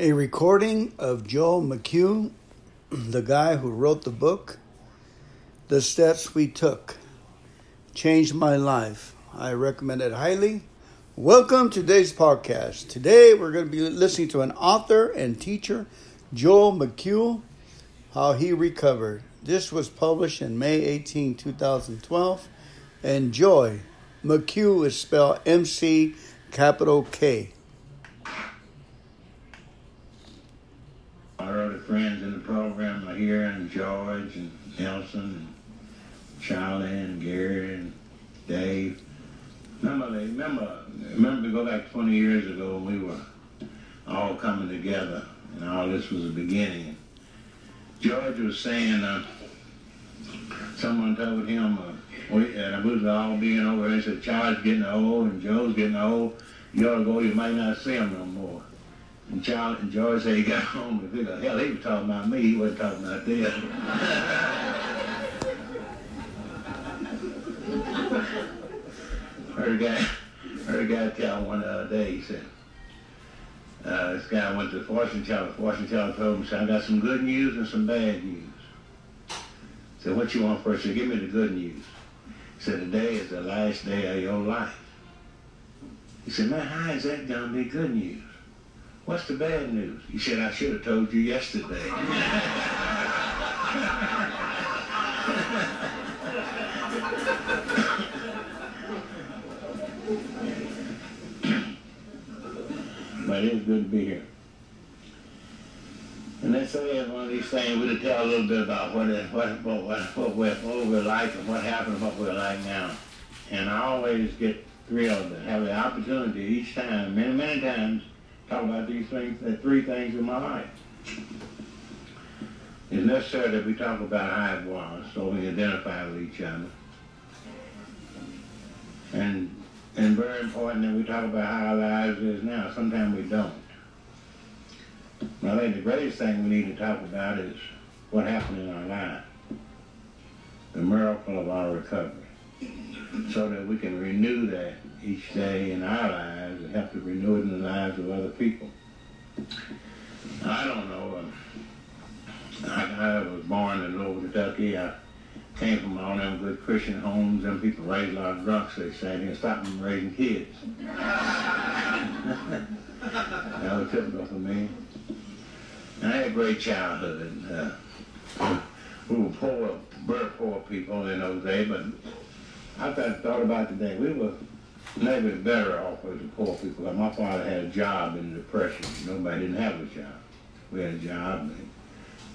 A recording of Joe McQ, the guy who wrote the book, The Steps We Took, changed my life. I recommend it highly. Welcome to today's podcast. Today we're going to be listening to an author and teacher, Joe McQ, how he recovered. This was published in May 18, 2012. And Joy, McQ is spelled M C capital K. Our other friends in the program are here, and George and Nelson and Charlie and Gary and Dave. Remember, remember, remember to go back 20 years ago when we were all coming together, and all this was the beginning. George was saying, uh, someone told him, uh, we, and we was all being over there, he said, Charlie's getting old and Joe's getting old. You ought to go, you might not see him no more. And Charlie and George said he got home and figured, hell, he was talking about me, he wasn't talking about them. heard a guy, heard a guy tell one other day, he said, uh, this guy went to the fortune teller. Fortune teller told him, said, I got some good news and some bad news. He Said, what you want first? He said, give me the good news. He said, today is the last day of your life. He said, man, how is that going to be good news? What's the bad news? He said, I should have told you yesterday. but it's good to be here. And say it's one of these things, we'll tell a little bit about what, it, what, what, what, what, we're, what we're like and what happened, what we're like now. And I always get thrilled to have the opportunity each time, many, many times, talk about these things, the three things in my life. It's necessary that we talk about how it was so we identify with each other. And and very important that we talk about how our lives is now. Sometimes we don't. I think the greatest thing we need to talk about is what happened in our life. The miracle of our recovery. So that we can renew that each day in our lives and help to renew it in the lives of other people. I don't know. Um, I, I was born in Louisville, Kentucky. I came from all them good Christian homes. Them people raised a lot of drunks, they say. They stop them raising kids. that was typical for me. And I had a great childhood. Uh, we were poor, very poor people in those days, but I thought, thought about today, we were maybe better off as the poor people. My father had a job in the Depression. Nobody didn't have a job. We had a job. And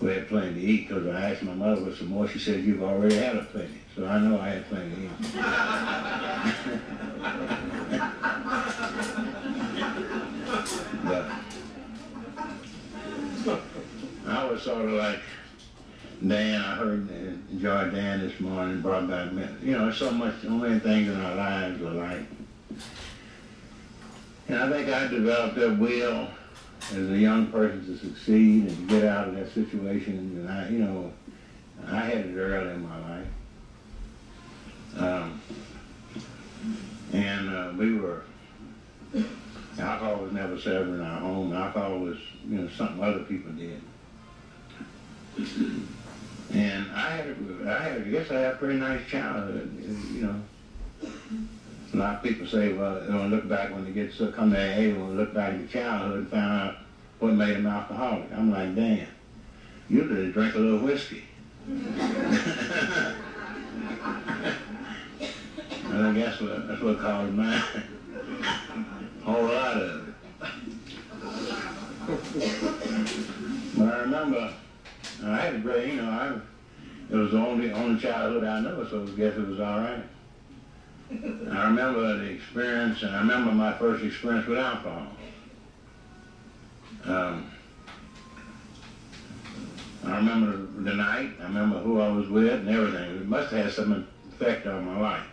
we had plenty to eat because I asked my mother for some more. She said, you've already had a plenty. So I know I had plenty to eat. but I was sort of like Dan. I heard enjoyed Dan this morning, brought back, you know, so much, so many things in our lives are like. And I think I developed that will as a young person to succeed and to get out of that situation. And I, you know, I had it early in my life. Um, and uh, we were, alcohol was never served in our home. Alcohol was, you know, something other people did. And I had, I had, I guess I had a pretty nice childhood, you know. A lot of people say, well, they want look back when they get to come to they want to look back at your childhood and find out what made them alcoholic. I'm like, damn, you did drank a little whiskey. and I guess what, that's what caused mine. whole lot of it. but I remember, I had a great, you know, I, it was the only, only childhood I know, so I guess it was all right. I remember the experience, and I remember my first experience with alcohol. Um, I remember the night, I remember who I was with and everything. It must have had some effect on my life.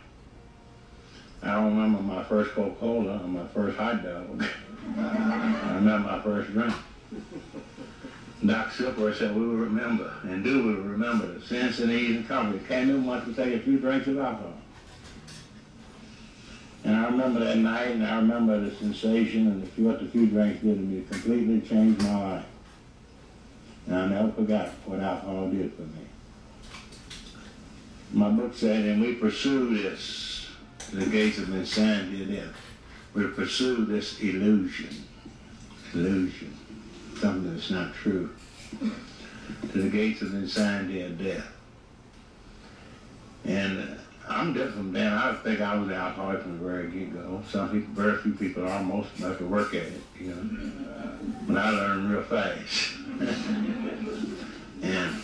I don't remember my first Coca-Cola or my first hot dog. I remember my first drink. Doc Silkworth said we will remember, and do we remember the sense and ease and comfort. Can't do much to take a few drinks of alcohol. And I remember that night, and I remember the sensation and what the few drinks did to me. It completely changed my life. And I never forgot what alcohol did for me. My book said, and we pursue this, the gates of insanity of death. We pursue this illusion, illusion, something that's not true, to the gates of insanity of death. And I'm different Dan. I think I was an alcoholic from the very get-go. Some people, very few people are. Most of have to work at it, you know. But I learned real fast. and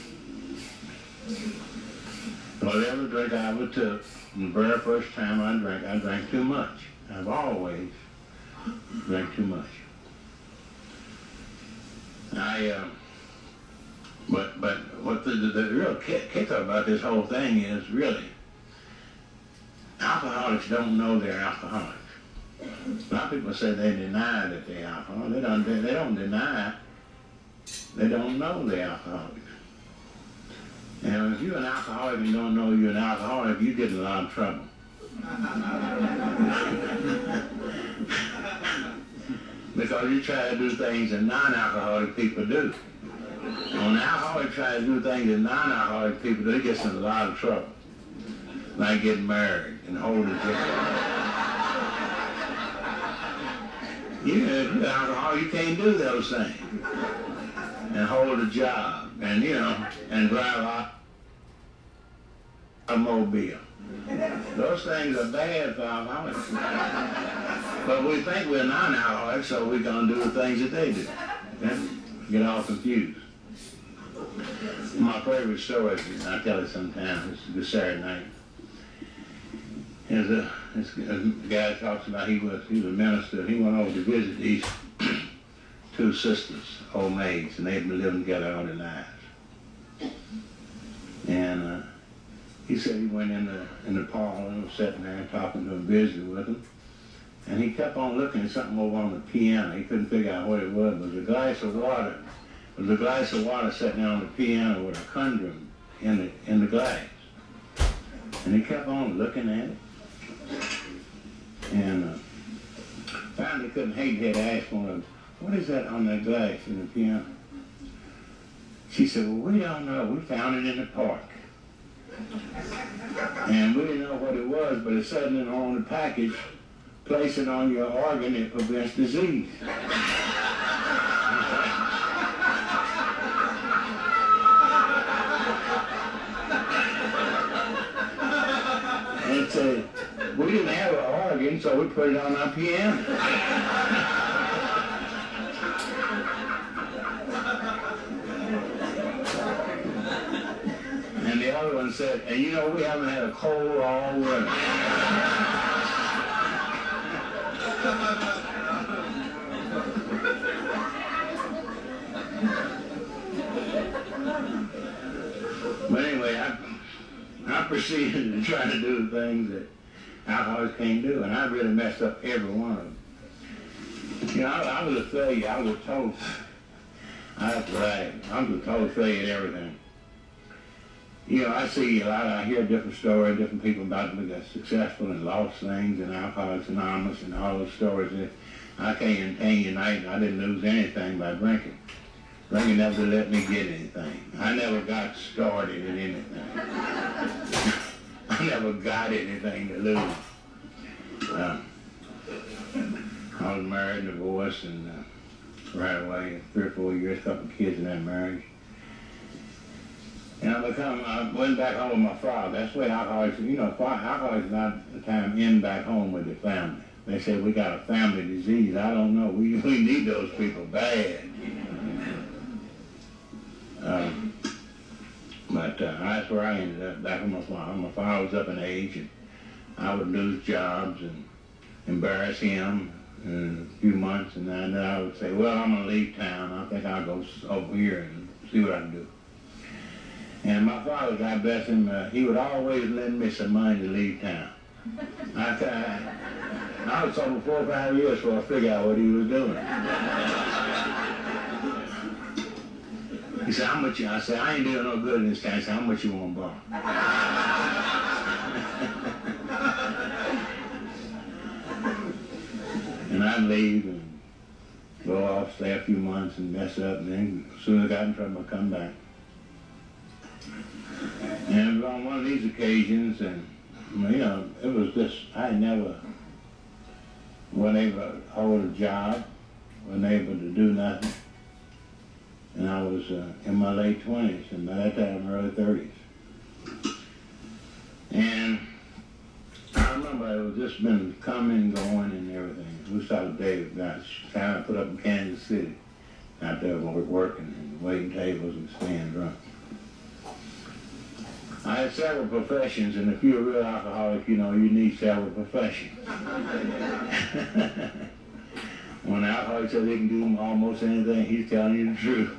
whatever drink I ever took, the very first time I drank, I drank too much. I've always drank too much. I, uh, but but what the, the, the real kick, kicker about this whole thing is really, alcoholics don't know they're alcoholics. A lot of people say they deny that they're alcoholics. They don't, they, they don't deny. They don't know they're alcoholics. And if you're an alcoholic and you don't know you're an alcoholic, you get in a lot of trouble. because you try to do things that non-alcoholic people do. When an alcoholic tries to do things that non-alcoholic people do, he gets in a lot of trouble. Like getting married and holding a job. You alcoholic, you can't do those things. And hold a job and, you know, and drive a automobile. Those things are bad for alcoholics. But we think we're non-alcoholics, so we're going to do the things that they do. Okay? Get all confused. My favorite story, I tell it sometimes, it's a Saturday night. There's a, guy talks about he was he was a minister. He went over to visit these two sisters, old maids, and they'd been living together all their lives. And uh, he said he went in the in the parlor and was sitting there talking to them, visiting with them. And he kept on looking at something over on the piano. He couldn't figure out what it was. It was a glass of water. It was a glass of water sitting there on the piano with a conundrum in the in the glass. And he kept on looking at it. And uh, finally couldn't hate had asked one of them, what is that on that glass in the piano? She said, well, we don't know. We found it in the park. And we didn't know what it was, but it said on the package, place it on your organ, it prevents disease. and so we didn't have an organ, so we put it on our piano. And the other one said, and you know, we haven't had a cold all winter. but anyway, I, I proceeded to try to do the things that alcoholics can't do, and I really messed up every one of them. You know, I, I was a failure. I was a total, I have I was a total failure at everything you know, I see a lot, I hear different stories, different people about them that successful and lost things and Alcoholics Anonymous and all those stories. And I can't tell you tonight, I didn't lose anything by drinking. Drinking never let me get anything. I never got started in anything. I never got anything to lose. Uh, I was married, and divorced, and uh, right away, three or four years, a couple kids in that marriage. And I become, I went back home with my father. That's the way alcoholics, you know, alcoholics is not the time in back home with their family. They say we got a family disease. I don't know. We, we need those people bad. Um, but uh, that's where I ended up, back with my father. My father was up in age, and I would lose jobs and embarrass him in a few months, and then I would say, well, I'm to leave town. I think I'll go over here and see what I can do. And my father, God bless him, uh, he would always lend me some money to leave town. I, I, I was over four or five years before I figured out what he was doing. He said, how much you, I said, I ain't doing no good in this town. He said, how much you want to borrow? And I'd leave and go off, stay a few months and mess up, and then as soon as I got in trouble, I'd come back. And it was on one of these occasions, and you know, it was just I never wasn't able to hold a job, wasn't able to do nothing, and I was uh, in my late twenties, and by that time early thirties, and I remember it was just been coming, going, and everything. We started David got time put up in Kansas City, out there working and waiting tables and staying drunk. I had several professions, and if you're a real alcoholic, you know you need several professions. when an alcoholic says he can do almost anything, he's telling you the truth.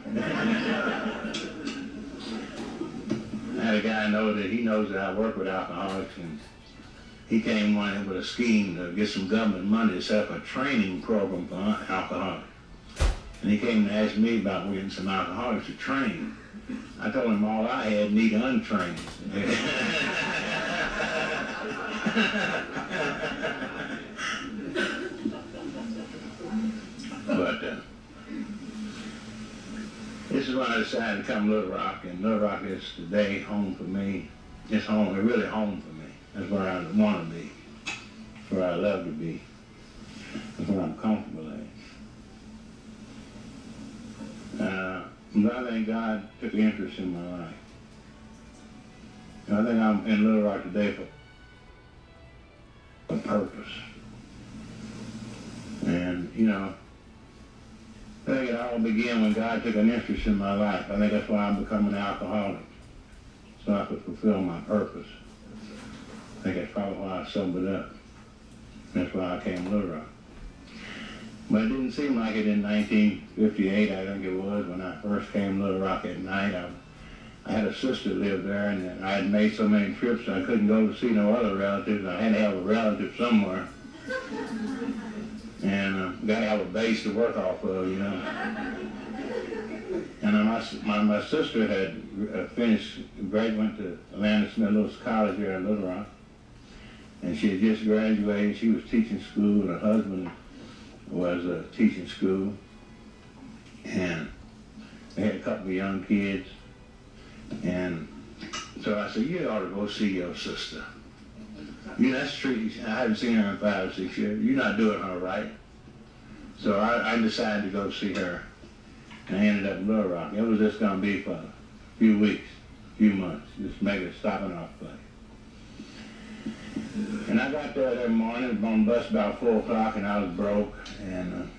I had a guy know that he knows that I work with alcoholics, and he came one with a scheme to get some government money to set up a training program for alcoholics. And he came to ask me about getting some alcoholics to train. I told him all I had need untrained. but uh, this is when I decided to come to Little Rock, and Little Rock is today home for me. It's home, it's really home for me. That's where I want to be. Where I love to be. That's where I'm comfortable at. Uh, but I think God took interest in my life. And I think I'm in Little Rock today for a purpose. And, you know, I think it all began when God took an interest in my life. I think that's why I'm becoming an alcoholic, so I could fulfill my purpose. I think that's probably why I it up. That's why I came to Little Rock. But it didn't seem like it in 1958, I think it was, when I first came to Little Rock at night. I, I had a sister live there, and I had made so many trips I couldn't go to see no other relatives. I had to have a relative somewhere. And uh, got to have a base to work off of, you know. And uh, my, my, my sister had uh, finished, went to Philander Smith Lewis College here in Little Rock. And she had just graduated. She was teaching school, and her husband was a teaching school, and they had a couple of young kids, and so I said, you ought to go see your sister. You know, that's. I haven't seen her in five or six years. You're not doing her right. So I, I decided to go see her, and I ended up in Little Rock. It was just going to be for a few weeks, a few months, just make a stopping off place. And I got there that morning on the bus about 4 o'clock and I was broke. And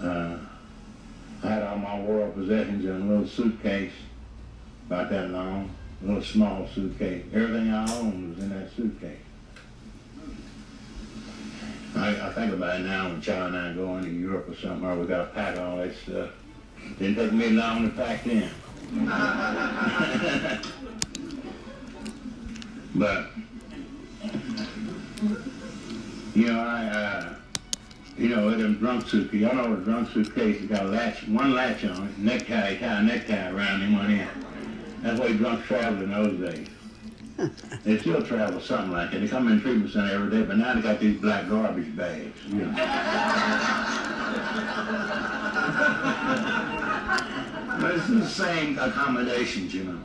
uh, uh, I had all my world possessions in a little suitcase about that long, little small suitcase. Everything I owned was in that suitcase. I, I think about it now when Charlie and I go into Europe or somewhere, we got to pack all that stuff. Didn't take me long to pack in. but you know, I, uh, you know, with them drunk suitcase, y'all know a drunk suitcase got a latch, one latch on it, necktie, tie a necktie around him one end. That's why drunk traveled in those days. they still travel something like that. They come in treatment center every day, but now they got these black garbage bags. You know. but it's the same accommodations, you know.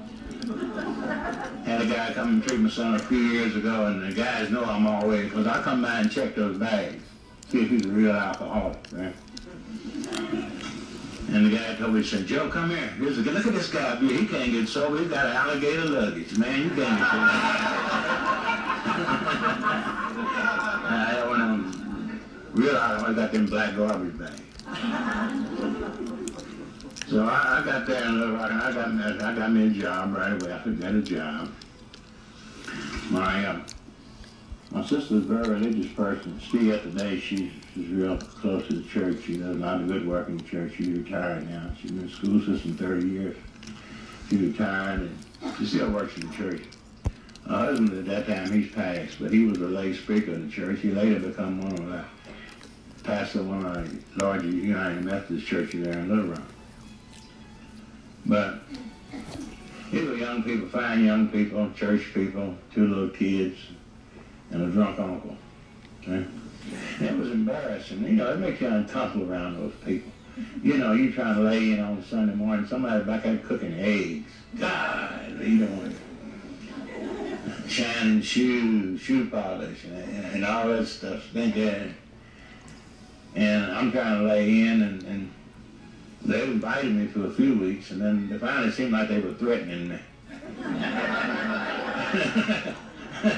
Had a guy come in treatment center a few years ago, and the guys know I'm always, because I come by and check those bags, see if he's a real alcoholic, right? And the guy told me, he said, Joe, come here. Here's a, look at this guy He can't get sober. He's got alligator luggage. Man, you can't get sober. I had one of them real alcoholics. got them black garbage bags. So I, I got there in Little Rock, and I got me, I got me a job right away. I could get a job. My uh, my sister's a very religious person. Yet today, she's she's real close to the church. She does a lot of good work in the church. She's retired now. She's been in the school system 30 years. She retired, and she still works in the church. Her husband at that time, he's passed, but he was a lay speaker in the church. He later become one of the pastor of one of the larger United Methodist churches there in Little Rock. But these were young people, fine young people, church people, two little kids, and a drunk uncle. Okay? It was embarrassing. You know, it makes you uncomfortable around those people. You know, you trying to lay in on Sunday morning, somebody back there cooking eggs. God, you don't shining shoes, shoe polish, and, and all that stuff. Stinking. And I'm trying to lay in, and, and they invited me for a few weeks, and then it finally seemed like they were threatening me.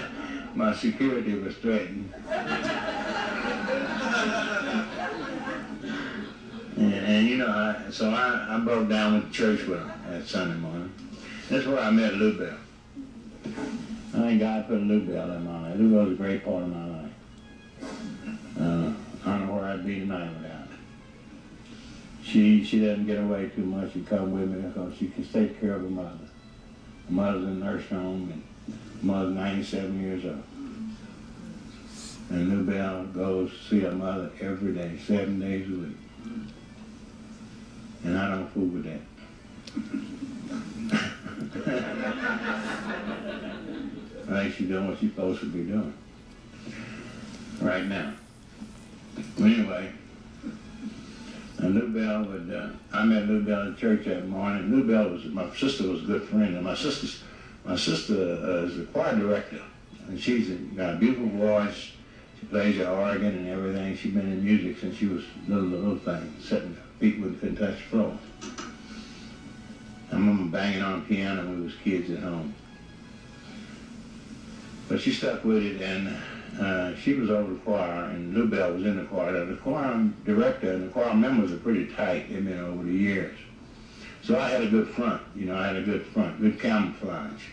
My security was threatened. And, and you know, I, so I, I broke down with church with them that Sunday morning. That's where I met Lou Bell. I think God put Lou Bell in my life. Lou was a great part of my life. Uh, I don't know where I'd be tonight without her. She she doesn't get away too much. She come with me because she can take care of her mother. Her mother's in a nursing home and mother's 97 years old. And Lou Bell goes to see her mother every day, seven days a week. And I don't fool with that. I think she's doing what she's supposed to be doing right now. Anyway, and Lou Bell would, uh, I met Lou Bell at church that morning. Lou Bell was, my sister was a good friend, and my sister's, my sister uh, is a choir director, and she's got a beautiful voice. She plays the organ and everything. She's been in music since she was little, little thing, sitting feet with couldn't touch the floor. I remember banging on the piano when we was kids at home. But she stuck with it, and uh, she was over the choir, and Lou Bell was in the choir. Now, The choir director and the choir members are pretty tight. They've been over the years. So I had a good front, you know, I had a good front, good camouflage.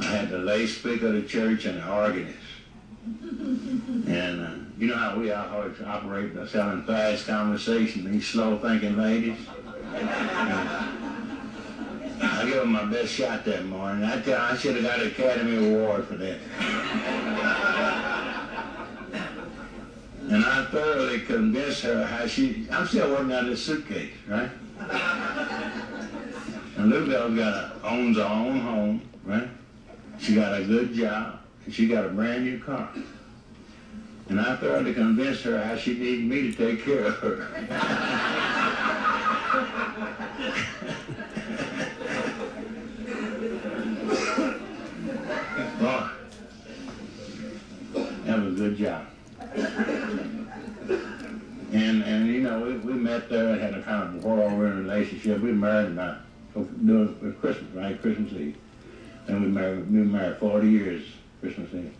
I had the lay speaker of the church and the organist. And uh, you know how we always operate by selling fast conversation, these slow-thinking ladies? I gave them my best shot that morning. I tell I should have got an Academy Award for that. and I thoroughly convinced her how she, I'm still working on this suitcase, right? And Lou Bell got a, owns her own home, right? She got a good job, and she got a brand new car. And I thoroughly convinced her how she needed me to take care of her. Boy, that was a good job. And and you know we, we met there and had a kind of whirlwind relationship. We married about doing Christmas, right? Christmas Eve. And we married we married 40 years Christmas Eve.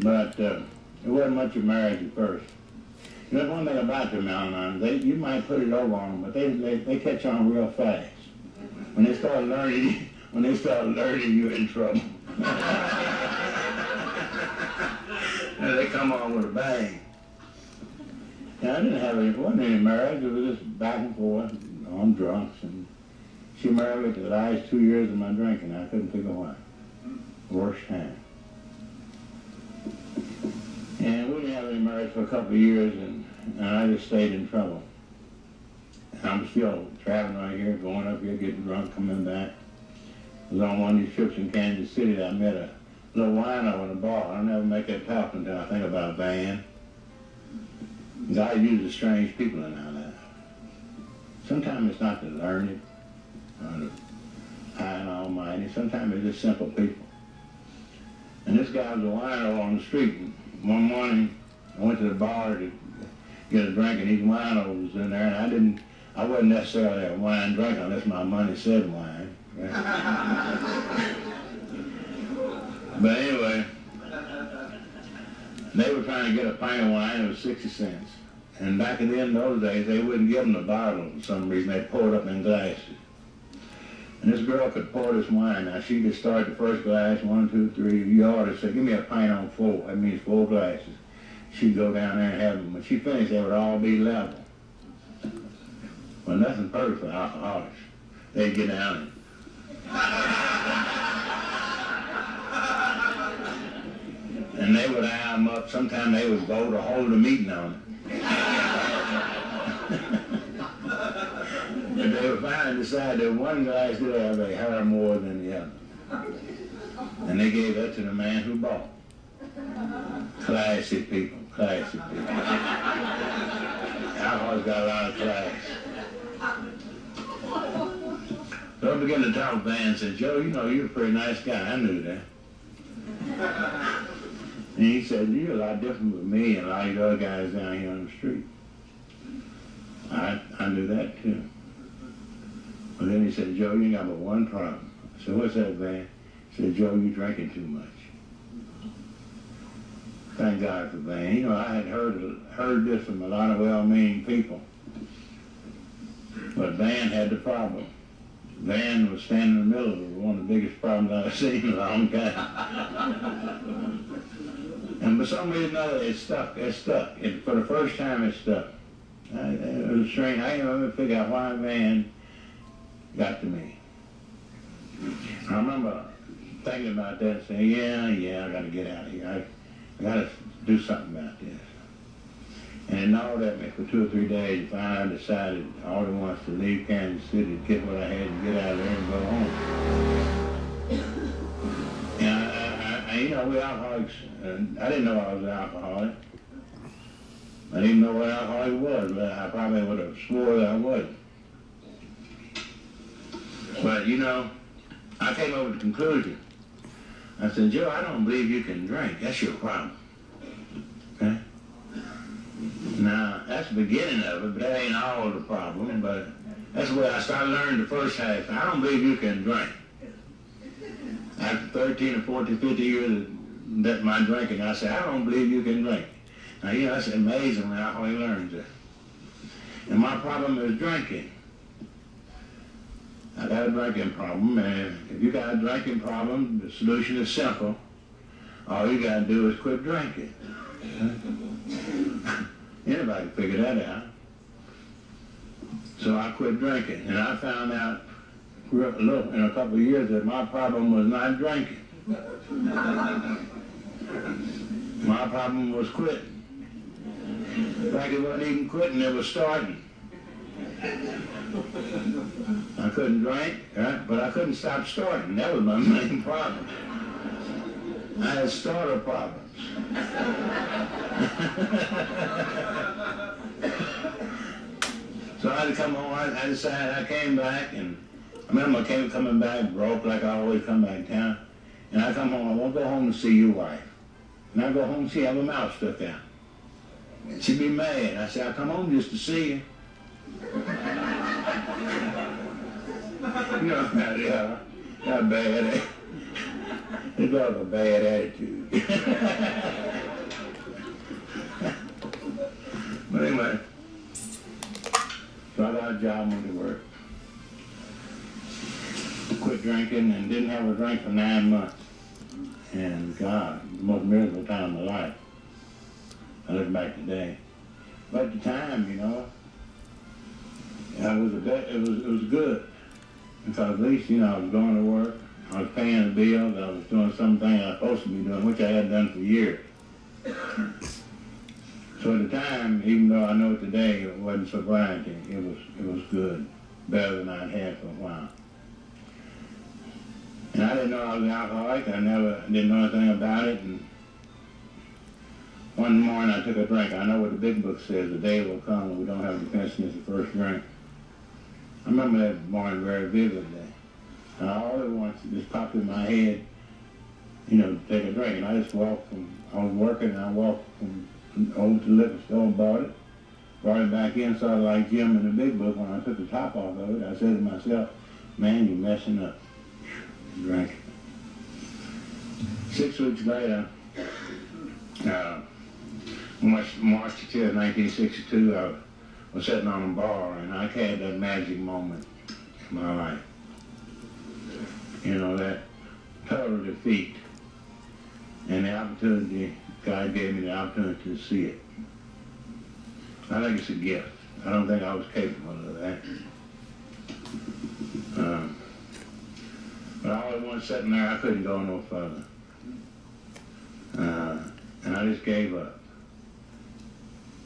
But uh, it wasn't much of marriage at first. You know, one thing about the Al-Anons, they you might put it over on them, but they, they, they catch on real fast. When they start learning, when they start learning, you're in trouble. And they come on with a bang. And I didn't have any, wasn't any marriage, it was just back and forth on drunks. And she married me the last two years of my drinking. I couldn't figure why. Worst time. And we didn't have any marriage for a couple of years, and, and I just stayed in trouble. I'm still traveling right here, going up here, getting drunk, coming back. I was on one of these trips in Kansas City I met a little wino in a bar. I'll never make that talk until I think about a Van. God uses strange people in our life. Sometimes it's not the learned or the high and almighty. Sometimes it's just simple people. And this guy was a wino on the street. One morning, I went to the bar to get a drink, and these winos was in there, and I didn't, I wasn't necessarily a wine drinker unless my money said wine. But anyway, they were trying to get a pint of wine, it was 60 cents. And back in the end of those days, they wouldn't give them the bottle for some reason. They poured up in glasses. And this girl could pour this wine. Now, she just started the first glass, one, two, three. You order, say, give me a pint on four. That means four glasses. She'd go down there and have them. When she finished, they would all be level. Well, nothing perfect for alcoholics. They'd get down and... and they would eye them up. Sometimes they would go to hold a meeting on it. But they would finally decide that one glass did have a hair more than the other. And they gave that to the man who bought. Classy people, classy people. Alcohol's got a lot of class. So I began to talk to Van and said, Joe, you know, you're a pretty nice guy. I knew that. And he said, you're a lot different with me and a lot of the other guys down here on the street. I, I knew that too. But then he said, Joe, you got but one problem. I said, what's that, Van? He said, Joe, you're drinking too much. Thank God for Van. You know, I had heard heard this from a lot of well-meaning people. But Van had the problem. Van was standing in the middle of it, one of the biggest problems I've seen in a long time. and for some reason or other, it stuck. It stuck. It, for the first time, it stuck. I, it was strange. I didn't ever figure out why Van got to me. I remember thinking about that and saying, yeah, yeah, I got to get out of here. I, I got to do something about this. And gnawed at me for two or three days. Finally, I decided all at once to leave Kansas City, get what I had, and get out of there and go home. And I, I, I, you know, we alcoholics, and I didn't know I was an alcoholic. I didn't know what alcoholic was, but I probably would have swore that I was. But, you know, I came up with the conclusion. I said, Joe, I don't believe you can drink. That's your problem. Now, that's the beginning of it, but that ain't all the problem. But that's where I started learning the first half. I don't believe you can drink. After 13 or 14, 50 years of that my drinking, I said, I don't believe you can drink. Now, you know, that's amazing how he learns it. And my problem is drinking. I got a drinking problem, and if you got a drinking problem, the solution is simple. All you got to do is quit drinking. Anybody can figure that out. So I quit drinking, and I found out look, in a couple of years that my problem was not drinking. my problem was quitting. Like it wasn't even quitting, it was starting. I couldn't drink, right? but I couldn't stop starting. That was my main problem. I had starter problems. so I had to come home. I, I decided I came back, and I remember I came coming back broke like I always come back town. And I come home. I won't go home to see your wife. And I go home, and she have a mouth stuck out. And She'd be mad. I said, I come home just to see you. you know how they are. Not bad. They got a bad attitude. but anyway, so I got a job, went to work. Quit drinking and didn't have a drink for nine months. And God, the most miserable time of my life. I look back today. But at the time, you know, I was a bit, it was it was good because at least you know I was going to work, I was paying the bills, I was doing something I was supposed to be doing, which I hadn't done for years. So at the time, even though I know today it wasn't sobriety, it was it was good, better than I'd had for a while. And I didn't know I was an alcoholic. I never didn't know anything about it. And one morning I took a drink. I know what the big book says. The day will come when we don't have defense the first drink. I remember that morning very vividly. All at once it just popped in my head, you know, take a drink. And I just walked from, I was working and I walked from over to the liquor store bought it. Brought it back in, sort of like Jim in the big book. When I took the top off of it, I said to myself, man, you're messing up. Drank. Six weeks later, uh, March, March 10, 1962, I was sitting on a bar and I had that magic moment in my life. You know, that total defeat and the opportunity, God gave me the opportunity to see it. I think it's a gift. I don't think I was capable of that. Um, but all at once sitting there, I couldn't go no further. Uh, and I just gave up.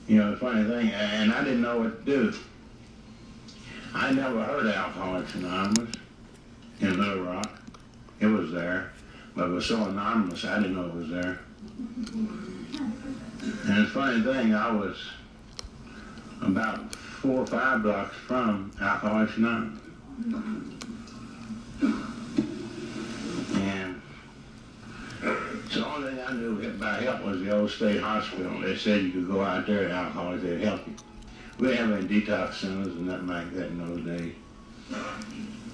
You know, the funny thing, and I didn't know what to do. I never heard of Alcoholics Anonymous in Little Rock. It was there, but it was so anonymous I didn't know it was there. And a funny thing, I was about four or five blocks from Alcoholics Anonymous. And so the only thing I knew about help was the old state hospital. They said you could go out there to alcoholics, they'd help you. We didn't have any detox centers and nothing like that in those days.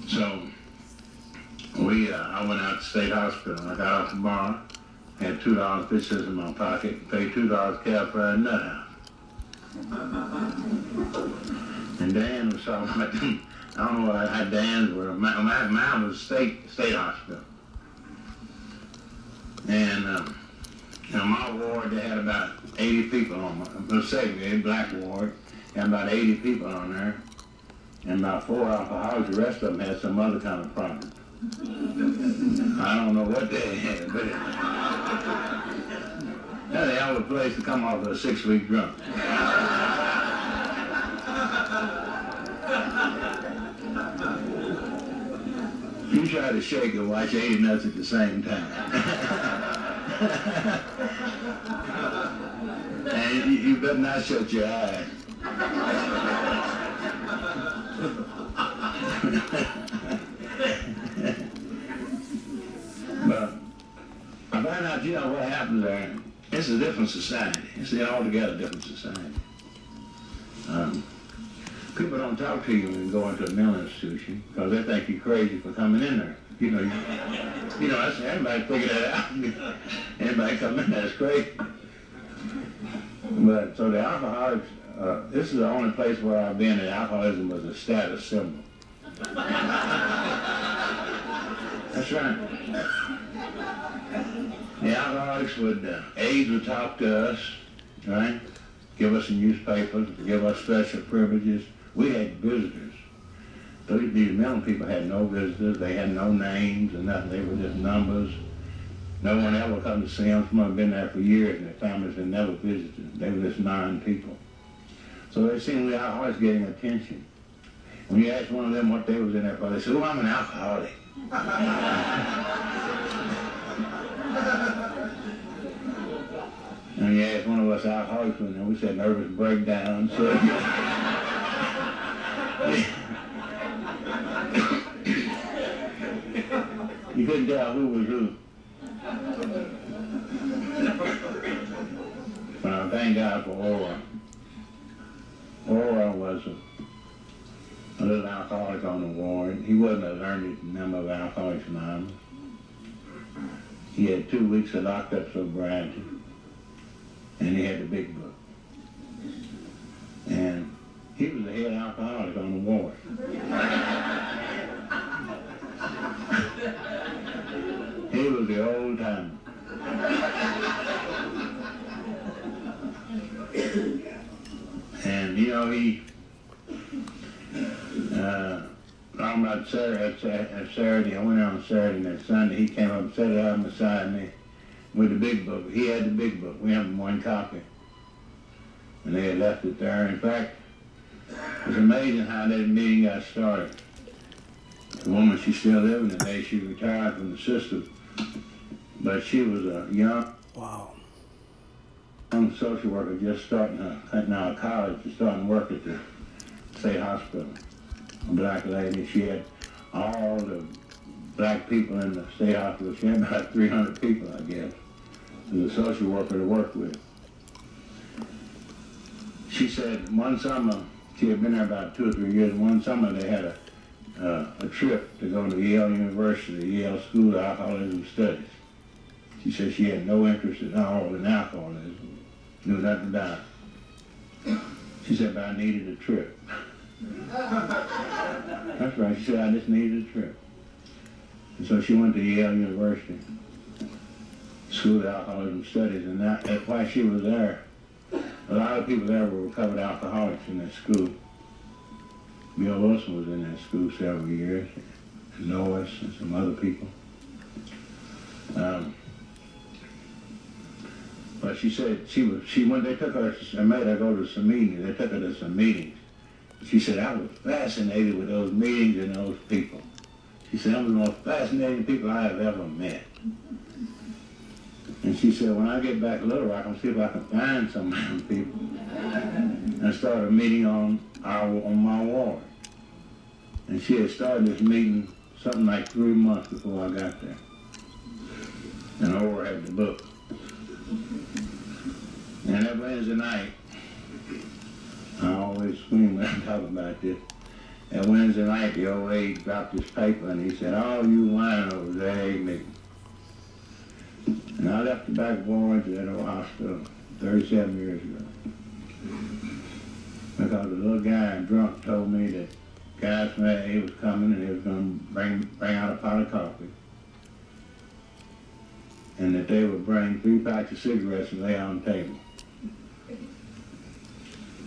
So we, uh, I went out to state hospital. I got off the bar, had two dollars fifty in my pocket, paid two dollars cab for a nut house. And Dan was talking about. I don't know how Dan's were. Mine, mine was state state hospital. And um, in my ward, they had about 80 people on my, say, black ward, and about 80 people on there. And about four alcoholics, the rest of them had some other kind of problem. I don't know what they had, but that's the hell of place to come off of a six-week drunk. You try to shake and watch eight nuts at the same time. and you, you better not shut your eyes. but Find out, you know, what happened there. It's a different society. It's an altogether different society. Um, people don't talk to you when you go into a mental institution because they think you're crazy for coming in there. You know, you, you know, that's, everybody figure that out. Anybody come in that's crazy. But so the alcoholics, uh, this is the only place where I've been that alcoholism was a status symbol. That's right. The alcoholics would, uh, aides would talk to us, right? Give us some newspapers, give us special privileges. We had visitors. These mountain people had no visitors. They had no names and nothing. They were just numbers. No one ever come to see them. Some of them been there for years and their families had never visited. They were just nine people. So they seemed the alcoholics getting attention. When you asked one of them what they was in there for, they said, oh, I'm an alcoholic. and you asked one of us alcoholics, and we said nervous breakdown. So you couldn't tell who was who. But I thank God for Aura. Aura was a, a little alcoholic on the ward. He wasn't a learned member of Alcoholics Anonymous. He had two weeks of locked up sobriety, and he had the big book. And he was the head alcoholic on the ward. he was the old time. and you know he uh, on about Saturday, at Saturday, I went out on Saturday and that Sunday, he came up and sat down beside me with the big book. He had the big book. We have one copy. And they had left it there. In fact, it was amazing how that meeting got started. The woman, she's still living today. She retired from the system. But she was a young, Wow. young social worker just starting, uh, now college, just starting work at the state hospital. Black lady. She had all the black people in the state hospital. She had about 300 people, I guess, as a social worker to work with. She said one summer, she had been there about two or three years, and one summer they had a, uh, a trip to go to Yale University, Yale School of Alcoholism Studies. She said she had no interest at all in alcoholism, knew nothing about it. She said, but I needed a trip. That's right. She said, I just needed a trip. And so she went to Yale University, School of Alcoholism Studies, and that, that's why she was there. A lot of people there were recovered alcoholics in that school. Bill Wilson was in that school several years, and Lois and some other people. Um, but she said she was she when they took her, I made her go to some meetings. They took her to some meetings, she said, I was fascinated with those meetings and those people. She said, I'm the most fascinating people I have ever met. And she said, when I get back to Little Rock, I'm see if I can find some of them people. And start a meeting on our on my ward. And she had started this meeting something like three months before I got there. And I already had the book. And that Wednesday night, I always scream when I talk about this. And Wednesday night, the old lady dropped his paper and he said, all you winos, they ain't me. And I left the back Orange at that old hospital 37 years ago. Because a little guy drunk told me that guys from AA was coming and he was going to bring, bring out a pot of coffee. And that they would bring three packs of cigarettes and lay on the table.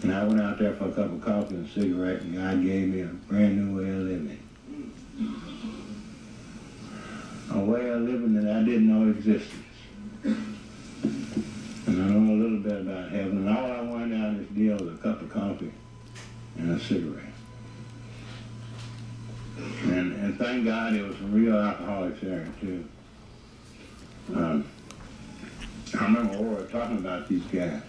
And I went out there for a cup of coffee and a cigarette, and God gave me a brand new way of living. A way of living that I didn't know existed. And I know a little bit about heaven, and all I wanted out of this deal was a cup of coffee and a cigarette. And, and thank God it was some real alcoholics there, too. Um, I remember Orr talking about these guys.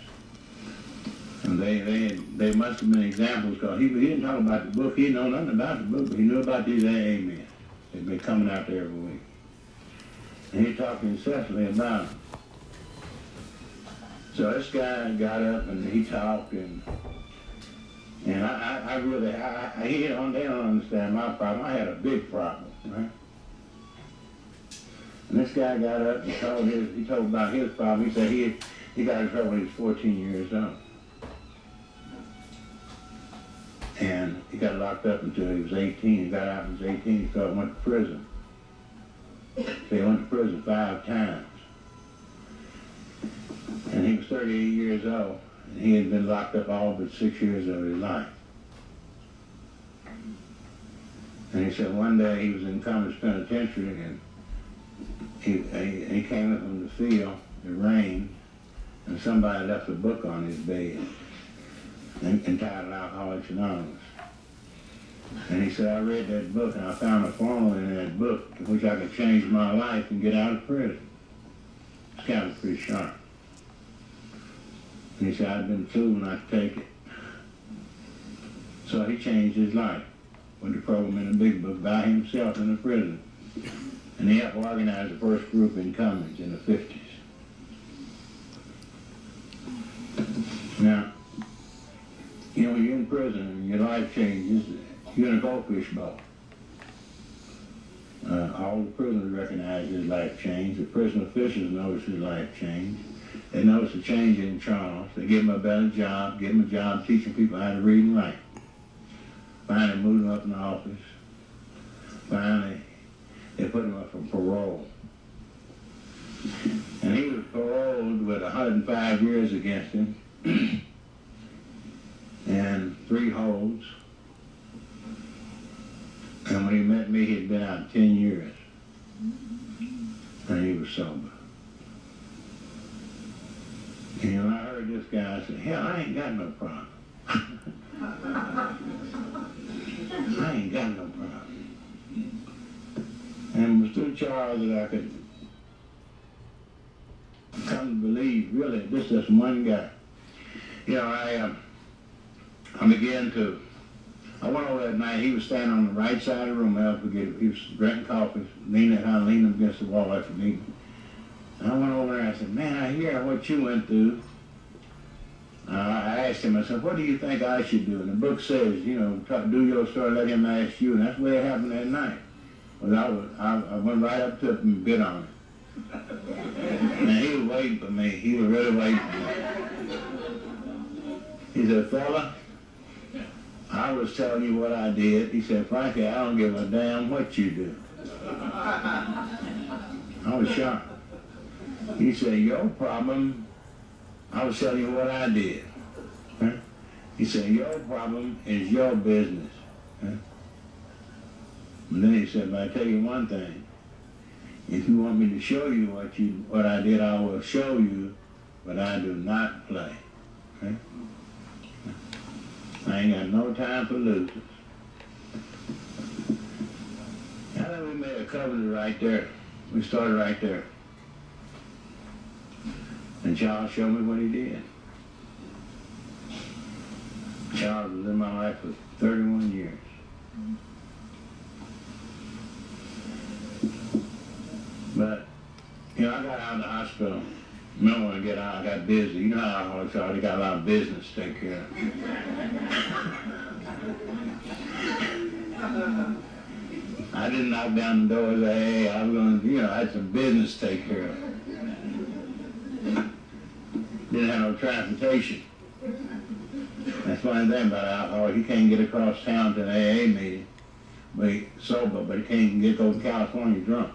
And they, they, they must have been examples because he, he didn't talk about the book. He didn't know nothing about the book, but he knew about these AA men. They'd been coming out there every week. And he talked incessantly about them. So this guy got up and he talked and and I, I, I really, I, I, he don't, they don't understand my problem. I had a big problem, right? And this guy got up and told his, he told about his problem. He said he, he got in trouble when he was 14 years old. And he got locked up until he was 18. He got out when he was 18. so He went to prison. So he went to prison five times. And he was 38 years old. And he had been locked up all but six years of his life. And he said one day he was in Cummins Penitentiary and he, he came up from the field, it rained, and somebody left a book on his bed entitled Alcoholics Anonymous. And he said, I read that book and I found a formula in that book in which I could change my life and get out of prison. It's kind of pretty sharp. And he said, I'd been fool not to take it. So he changed his life with the program in the big book by himself in the prison. And he helped organize the first group in Cummins in the 50s. Now, you know, you're in prison and your life changes, you're in a goldfish bowl. Uh, all the prisoners recognize his life change. The prison officials notice his life change. They notice a change in Charles. They give him a better job, give him a job teaching people how to read and write. Finally moved him up in the office. Finally, they put him up for parole. And he was paroled with 105 years against him and three holds. And when he met me, he'd been out 10 years. And he was sober. And when I heard this guy, I said, hell, I ain't got no problem. I ain't got no problem. And it was through Charles that I could come to believe, really, this is one guy. You know, I, um, I began to, I went over that night, he was standing on the right side of the room, I'll forget it. He was drinking coffee, leaning, kind of leaning against the wall after meeting. And I went over there and I said, man, I hear what you went through. Uh, I asked him, I said, what do you think I should do? And the book says, you know, try, do your story, let him ask you. And that's the way it happened that night. Was I, was, I, I went right up to him and bit on it. and he was waiting for me. He was really waiting for me. He said, fella, I was telling you what I did. He said, Frankie, I don't give a damn what you do. I was shocked. He said, your problem, I was telling you what I did. He said, your problem is your business. And then he said, but I tell you one thing. If you want me to show you what you what I did, I will show you, but I do not play. I ain't got no time for losers. I think we made a covenant right there. We started right there. And Charles showed me what he did. Charles was in my life for 31 years. But, you know, I got out of the hospital. Remember when I get out, I got busy. You know how alcoholics are. They got a lot of business to take care of. I didn't knock down the door and say, hey, I'm going to, you know, I had some business to take care of. Didn't have no transportation. That's one thing about alcohol. He can't get across town to an AA meeting, but sober, but he can't get go to California drunk.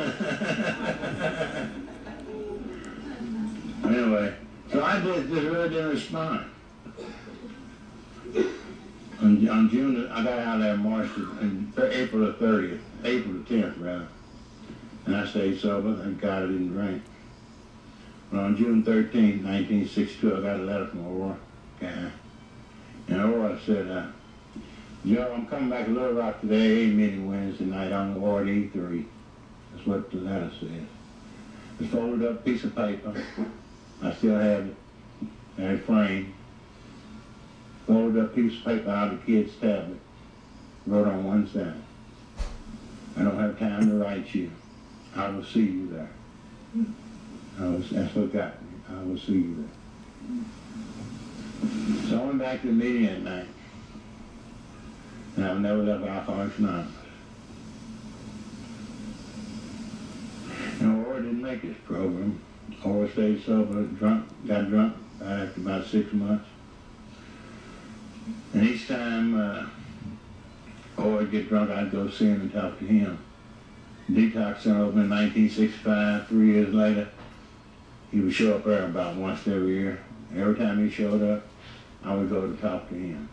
anyway, so I did, just really didn't respond. On, on June, I got out of there March, in April the 30th, April the 10th, rather. And I stayed sober, thank God I didn't drink. But on June 13, 1962, I got a letter from Aurora. And Aurora said, uh, Joe, I'm coming back to Little Rock today, meeting Wednesday night on the Ward E3. That's what the letter says. It's folded up piece of paper. I still have it. And it's framed. Folded up piece of paper out of the kid's tablet. Wrote on one side. I don't have time to write you. I will see you there. I was, that's what got me. I will see you there. So I went back to the meeting at night. And I've never left Alcoholics Anonymous. And Aurora didn't make this program. Aurora stayed sober, drunk, got drunk after about six months. And each time uh, Aurora would get drunk, I'd go see him and talk to him. Detox Center opened in 1965, three years later. He would show up there about once every year. Every time he showed up, I would go to talk to him.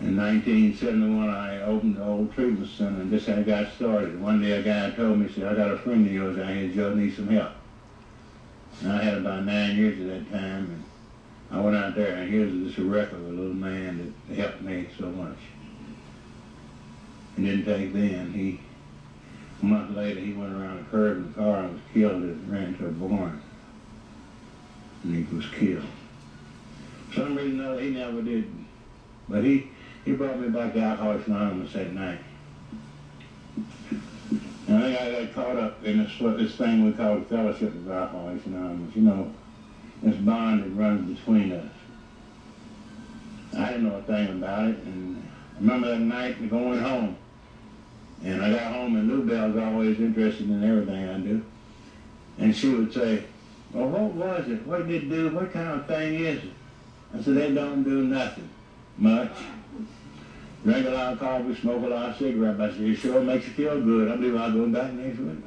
In 1971, I opened the old treatment center, and this how I got started. One day a guy told me, said, I got a friend of yours out here, Joe, needs some help. And I had about nine years at that time, and I went out there, and here's this record of a little man that helped me so much. He didn't take then. He, a month later, he went around a curve in the car and was killed and ran into a barn. And he was killed. For some reason or other, he never did. But he, he brought me back to Alcoholics Anonymous that night. And I got caught up in this, this thing we call the Fellowship of Alcoholics Anonymous. You know, this bond that runs between us. I didn't know a thing about it, and I remember that night going home. And I got home, and Lou always interested in everything I do. And she would say, well, what was it? What did it do? What kind of thing is it? I said, they don't do nothing much. Drink a lot of coffee, smoke a lot of cigarettes. I said, it sure makes you feel good. I believe I'll go back next week.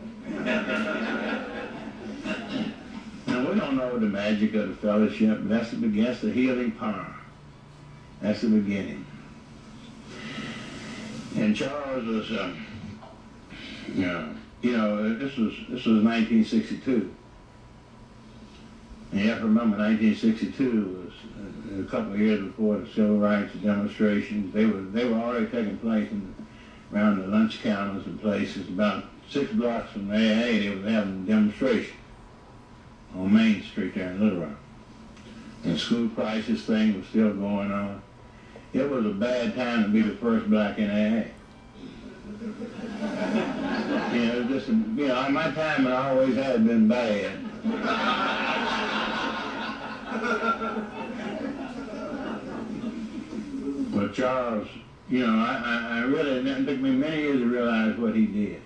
now, we don't know the magic of the fellowship, that's that's the healing power. That's the beginning. And Charles was, uh, you know, you know, this was this was 1962. You have to remember, 1962 was uh, a couple of years before the civil rights demonstrations. They were they were already taking place in, around the lunch counters and places. About six blocks from the AA, they were having a demonstration on Main Street there in Little Rock. And the school crisis thing was still going on. It was a bad time to be the first black in AA. you know, just you know, my time it always had been bad. but Charles, you know, I, I, I really it took me many years to realize what he did.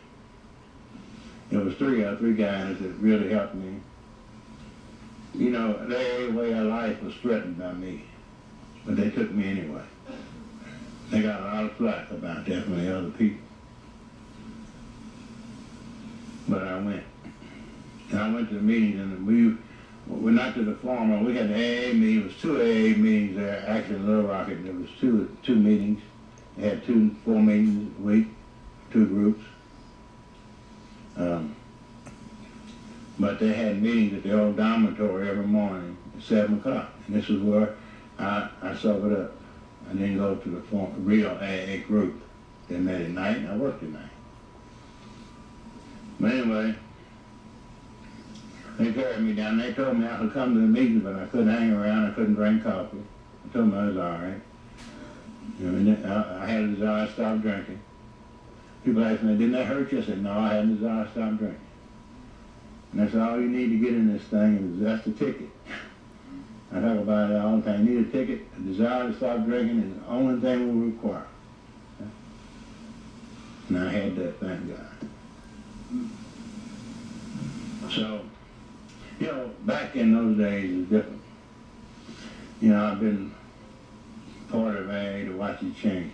There was three uh, three guys that really helped me. You know, their way of life was threatened by me, but they took me anyway. They got a lot of flack about that from the other people. But I went. And I went to the meetings and we we're not to the former. We had the AA meeting. It was two AA meetings there. Actually, in Little Rock, there was two two meetings. They had two four meetings a week, two groups. Um, But they had meetings at the old dormitory every morning at 7 o'clock. And this is where I, I sobered up. I didn't go to the form, real AA group. They met at night and I worked at night. But anyway, they carried me down. They told me I could come to the meeting, but I couldn't hang around. I couldn't drink coffee. I told them I was all right. I had a desire to stop drinking. People asked me, didn't that hurt you? I said, no, I had a desire to stop drinking. And that's all you need to get in this thing is that's the ticket. I talk about it all the time. You need a ticket. A desire to stop drinking is the only thing we require. And I had that, thank God. So, you know, back in those days it was different. You know, I've been part of AA to watch it change,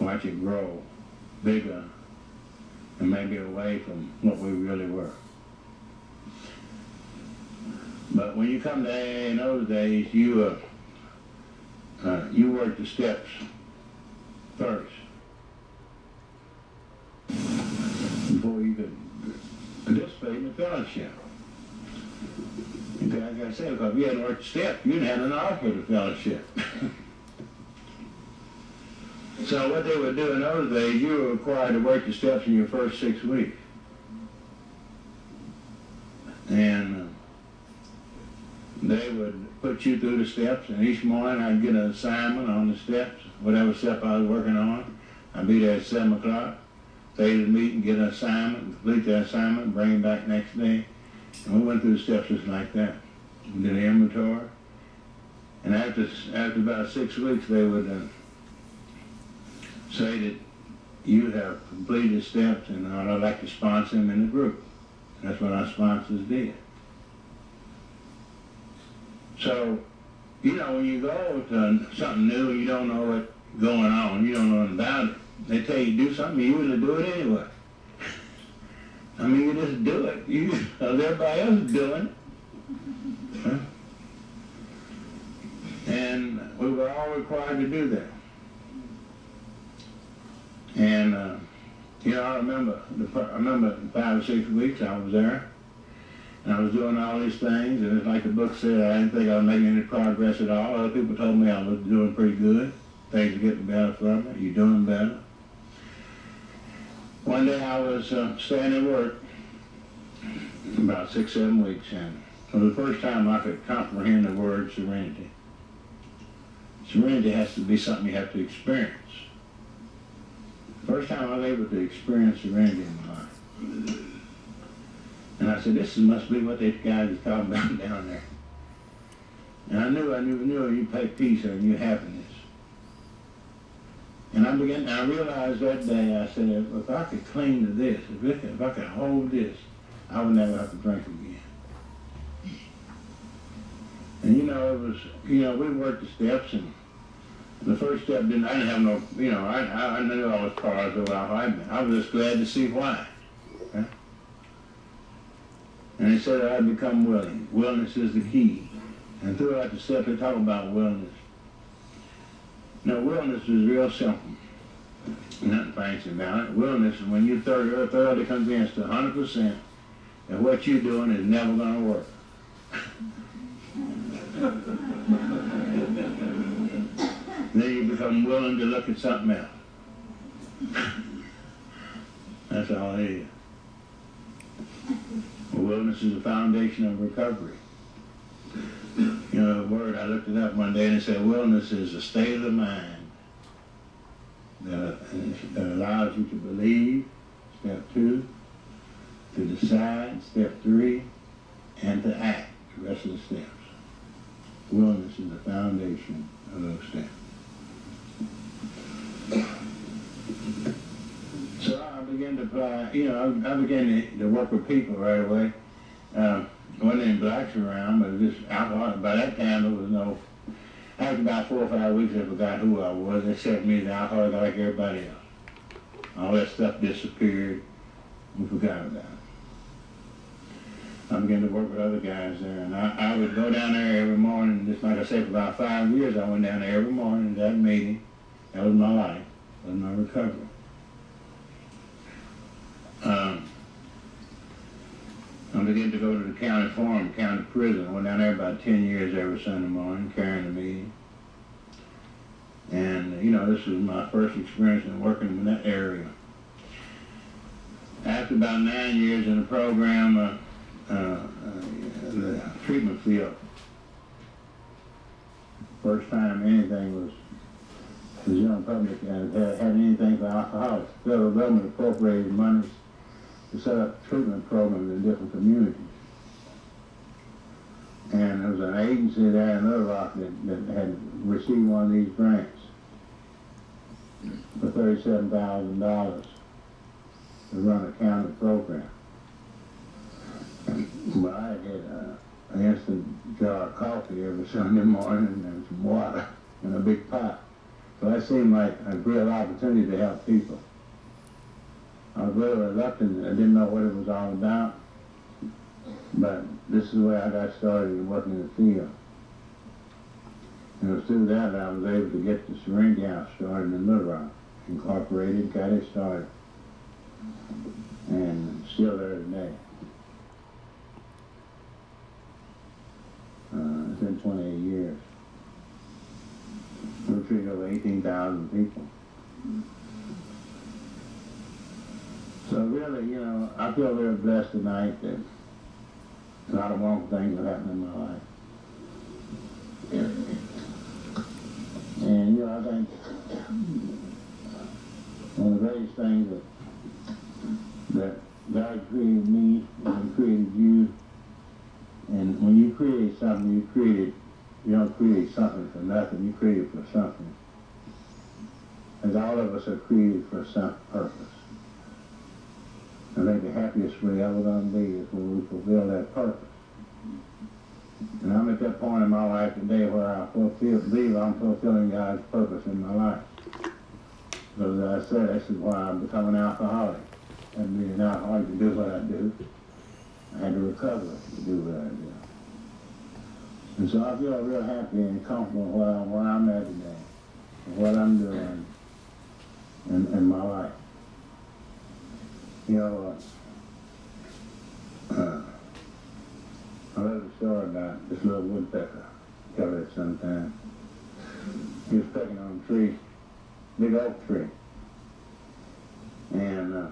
watch it grow bigger, and maybe away from what we really were. But when you come to AA in those days, you uh, uh, you work the steps first before you could participate in the fellowship. Okay, like I said, if you hadn't worked the steps, you didn't have an offer the fellowship. so what they would do in those days, you were required to work the steps in your first six weeks. And uh, they would put you through the steps, and each morning I'd get an assignment on the steps, whatever step I was working on. I'd be there at 7 o'clock, stay to the meeting, get an assignment, complete that assignment, bring it back next day. And we went through the steps just like that. We did an inventory. And after, after about six weeks, they would uh, say that you have completed steps and I'd like to sponsor them in the group. That's what our sponsors did. So, you know, when you go to something new you don't know what's going on, you don't know about it, they tell you do something, you usually do it anyway. I mean, you just do it. You, everybody else is doing Huh? And we were all required to do that. And, uh, you know, I remember, the, I remember five or six weeks I was there. And I was doing all these things, and it's like the book said, I didn't think I was making any progress at all. Other people told me I was doing pretty good. Things are getting better for me. You're doing better. One day I was uh, staying at work, about six, seven weeks, and for the first time I could comprehend the word serenity. Serenity has to be something you have to experience. First time I was able to experience serenity in my life. And I said, this must be what these guys are talking about down there. And I knew, I knew, knew you pay peace and you happiness. And I began, I realized that day, I said, if I could cling to this, if, if I could hold this, I would never have to drink again. And you know, it was, you know, we worked the steps and the first step didn't, I didn't have no, you know, I, I knew I was cars over I, I was just glad to see why. Okay? And he said I'd become willing. Wellness is the key. And throughout the step they talk about wellness. Now wellness is real simple. Nothing fancy about it. Wellness is when you're thoroughly, thoroughly convinced 100% that what you're doing is never going to work. then you become willing to look at something else. That's all it is. Wellness is the foundation of recovery. You know, word, I looked it up one day and it said wellness is a state of the mind that, that allows you to believe, step two, to decide, step three, and to act, the rest of the steps. Wellness is the foundation of those steps. So I began to apply, you know, I, began to, to, work with people right away. Um, wasn't any blacks around, but just alcohol. By that time, there was no. After about four or five weeks, I forgot who I was. They set me as alcoholic like everybody else. All that stuff disappeared. We forgot about it. I began to work with other guys there, and I, I would go down there every morning. Just like I said, for about five years, I went down there every morning to that meeting. That was my life. That was my recovery. Um, get to go to the county farm, county prison. Went down there about 10 years every Sunday morning, carrying the meeting. And, you know, this was my first experience in working in that area. After about nine years in the program, uh, uh, uh, the treatment field, first time anything was, the general public had, had anything for alcoholics. Federal government appropriated monies to set up treatment programs in different communities. And there was an agency there in Little Rock that, that had received one of these grants for thirty-seven thousand dollars to run a county program. But I had uh, an instant jar of coffee every Sunday morning and some water in a big pot. So that seemed like a real opportunity to help people. I was really reluctant. I didn't know what it was all about. But this is where I got started working in the field. And it was through that I was able to get the Serenity House started in the Little Rock. Incorporated, got it started. And still there today. Uh, it's been 28 years. We've treated over 18,000 people. So really, you know, I feel very blessed tonight that a lot of wonderful things have happened in my life. And, you know, I think one of the greatest things that, that God created me and created you, and when you create something, you create you don't create something for nothing, you create it for something. And all of us are created for some purpose. I think the happiest we're ever going to be is when we fulfill that purpose. And I'm at that point in my life today where I fulfill, believe I'm fulfilling God's purpose in my life. Because as I said, this is why I'm becoming an alcoholic. And being an alcoholic to do what I do, I had to recover to do what I do. And so I feel real happy and comfortable where, I'm, where I'm at today, and what I'm doing in, in my life. You know, uh, I a story about this little woodpecker. Tell it sometime. He was pecking on a tree, big oak tree. And uh,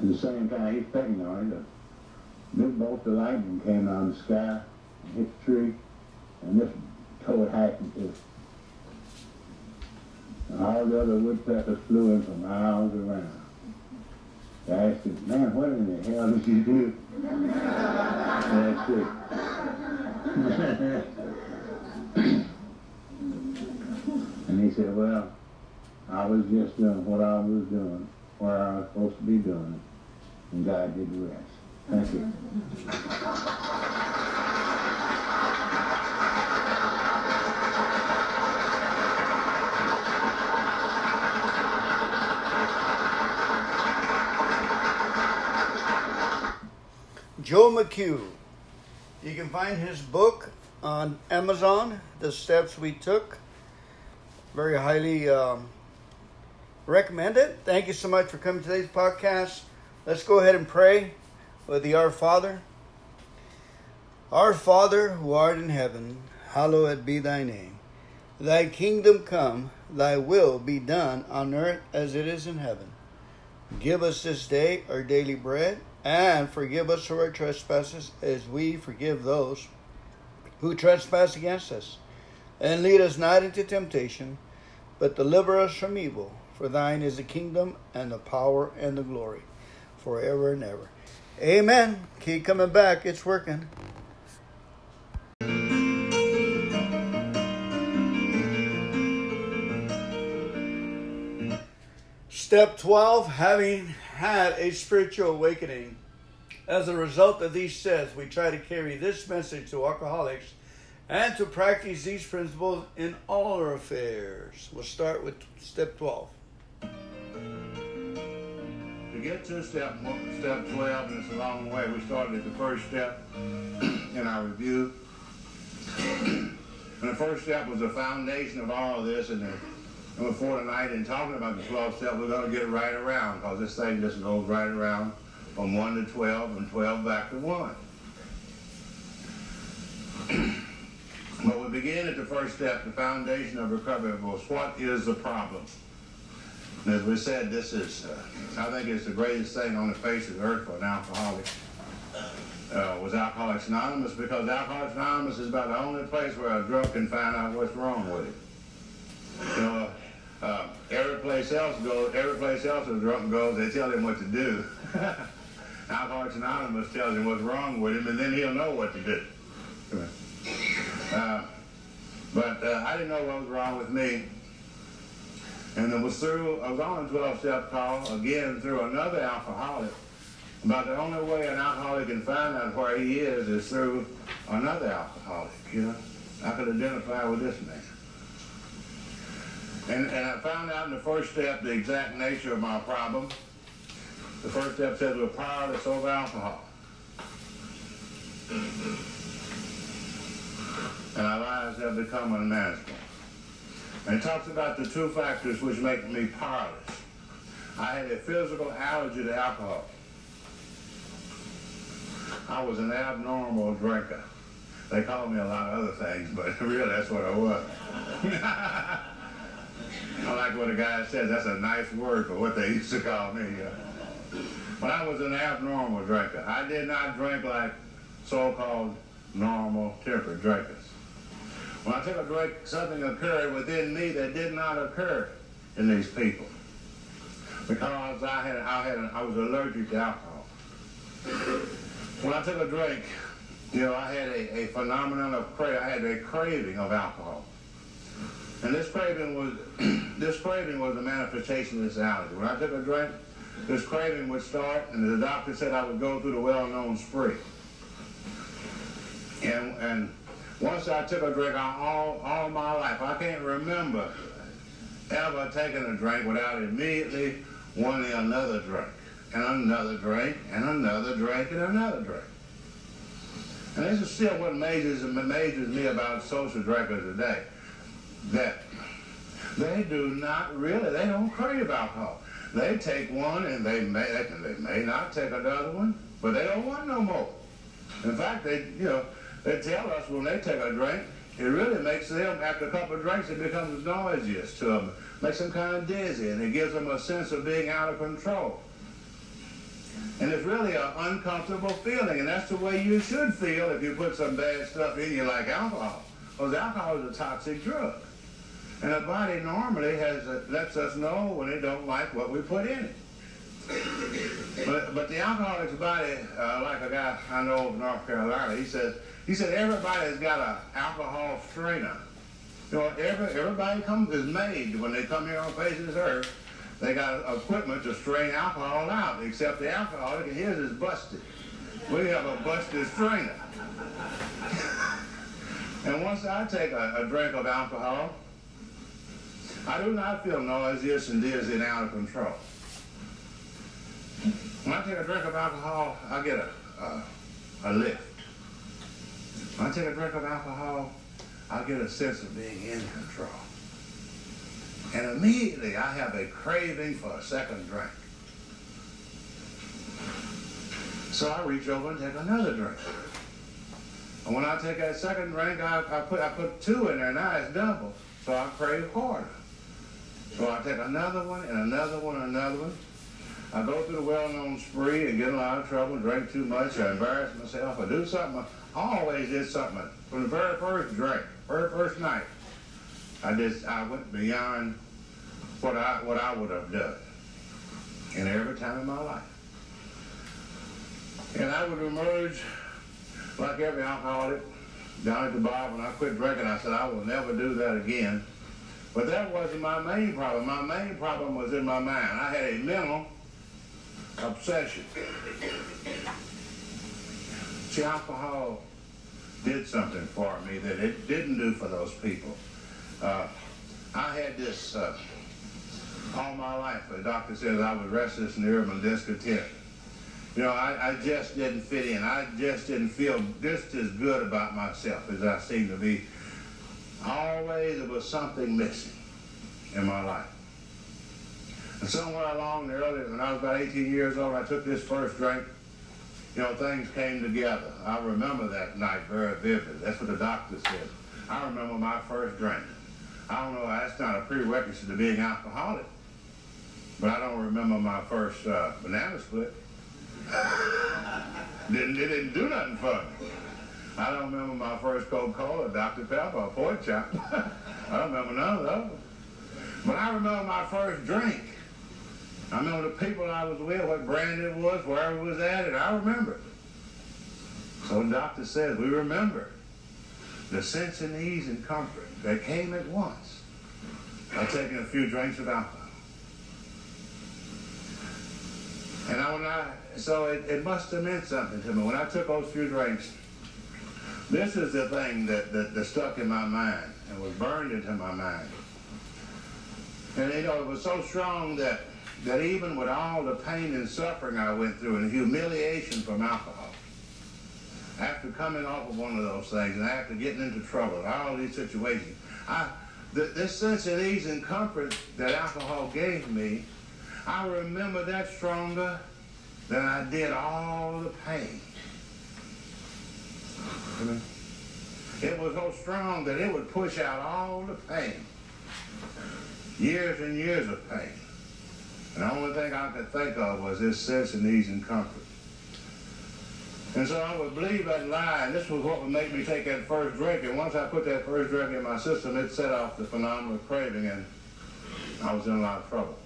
at the same time he's pecking on it, a big bolt of lightning came out of the sky and hit the tree, and this in two. And all the other woodpeckers flew in for miles around. I him, man, what in the hell did you do? That's it. and he said, well, I was just doing what I was doing, what I was supposed to be doing, and God did the rest. Thank you. Joe McQ. You can find his book on Amazon, The Steps We Took. Very highly um, recommend it. Thank you so much for coming to today's podcast. Let's go ahead and pray with the Our Father. Our Father who art in heaven, hallowed be thy name. Thy kingdom come, thy will be done on earth as it is in heaven. Give us this day our daily bread and forgive us our trespasses as we forgive those who trespass against us. And lead us not into temptation, but deliver us from evil. For thine is the kingdom and the power and the glory forever and ever. Amen. Keep coming back. It's working. Step 12 having had a spiritual awakening. As a result of these steps, we try to carry this message to alcoholics and to practice these principles in all our affairs. We'll start with step 12. To get to step step 12, and it's a long way, we started at the first step in our review. and the first step was the foundation of all of this, and, the, before tonight, and talking about the 12 step, we're going to get right around, because this thing just goes right around from 1 to 12 and 12 back to 1. but we begin at the first step, the foundation of recovery was what is the problem? And as we said, this is, uh, I think it's the greatest thing on the face of the earth for an alcoholic. Uh, was Alcoholics Anonymous because Alcoholics Anonymous is about the only place where a drunk can find out what's wrong with it. You know, uh, every place else goes, every place else a drunk goes, they tell him what to do. Alcoholics Anonymous tells him what's wrong with him, and then he'll know what to do. Uh, but uh, I didn't know what was wrong with me. And it was through, I was on a 12-step call, again, through another alcoholic. But the only way an alcoholic can find out where he is is through another alcoholic, you know. I could identify with this man. And, and I found out in the first step the exact nature of my problem. The first step says we're powerless over alcohol. And our lives have become unmanageable. And it talks about the two factors which make me powerless. I had a physical allergy to alcohol. I was an abnormal drinker. They called me a lot of other things, but really that's what I was. I like what a guy said, that's a nice word for what they used to call me. Uh, but I was an abnormal drinker. I did not drink like so-called normal temperate drinkers. When I took a drink, something occurred within me that did not occur in these people. Because I had, I had, I was allergic to alcohol. When I took a drink, you know, I had a, a phenomenon of craving. I had a craving of alcohol. And this craving was this craving was a manifestation of this allergy. When I took a drink, this craving would start, and the doctor said I would go through the well-known spree. And and once I took a drink, I, all all my life I can't remember ever taking a drink without immediately wanting another drink, and another drink, and another drink, and another drink. And this is still what amazes amazes me about social drinkers today that they do not really, they don't crave alcohol. They take one and they may, they may not take another one, but they don't want no more. In fact, they, you know, they tell us when they take a drink, it really makes them, after a couple of drinks, it becomes nauseous to them, makes them kind of dizzy, and it gives them a sense of being out of control. And it's really an uncomfortable feeling, and that's the way you should feel if you put some bad stuff in you like alcohol. Because alcohol is a toxic drug. And the body normally has a, lets us know when it don't like what we put in it. But, but the alcoholic's body, uh, like a guy I know of North Carolina, he says, he said everybody's got an alcohol strainer. You know, every, everybody comes is made when they come here on face of this earth. They got equipment to strain alcohol out, except the alcoholic, and his is busted. We have a busted strainer. and once I take a, a drink of alcohol, I do not feel nauseous and dizzy and out of control. When I take a drink of alcohol, I get a, a, a lift. When I take a drink of alcohol, I get a sense of being in control. And immediately I have a craving for a second drink. So I reach over and take another drink. And when I take that second drink, I, I put I put two in there, now it's double. So I crave harder. So I take another one and another one and another one. I go through the well-known spree and get in a lot of trouble, drink too much, I embarrass myself, I do something. I always did something. From the very first drink, very first night, I just I went beyond what I what I would have done. And every time in my life. And I would emerge like every alcoholic down at the bar when I quit drinking. I said, I will never do that again. But that wasn't my main problem. My main problem was in my mind. I had a mental obsession. See, alcohol did something for me that it didn't do for those people. Uh, I had this uh, all my life. The doctor says I was restless and irritable and discontent. You know, I, I just didn't fit in. I just didn't feel just as good about myself as I seemed to be Always there was something missing in my life. And somewhere along the early, when I was about 18 years old, I took this first drink. You know, things came together. I remember that night very vividly. That's what the doctor said. I remember my first drink. I don't know, that's not a prerequisite to being alcoholic. But I don't remember my first uh, banana split. didn't, it didn't do nothing for me. I don't remember my first Coca-Cola, Dr. Pepper, or pork chop. I don't remember none of those. But I remember my first drink. I remember the people I was with, what brand it was, where it was at, and I remember. So the doctor says, we remember the sense and ease and comfort that came at once by taking a few drinks of alcohol. And I, when I, so it, it must have meant something to me. When I took those few drinks, this is the thing that, that, that stuck in my mind and was burned into my mind. And you know, it was so strong that, that even with all the pain and suffering I went through and humiliation from alcohol, after coming off of one of those things and after getting into trouble all these situations, I, th- this sense of ease and comfort that alcohol gave me, I remember that stronger than I did all the pain. It was so strong that it would push out all the pain. Years and years of pain. And the only thing I could think of was this sense of ease and comfort. And so I would believe that lie, and this was what would make me take that first drink. And once I put that first drink in my system, it set off the phenomenal craving, and I was in a lot of trouble.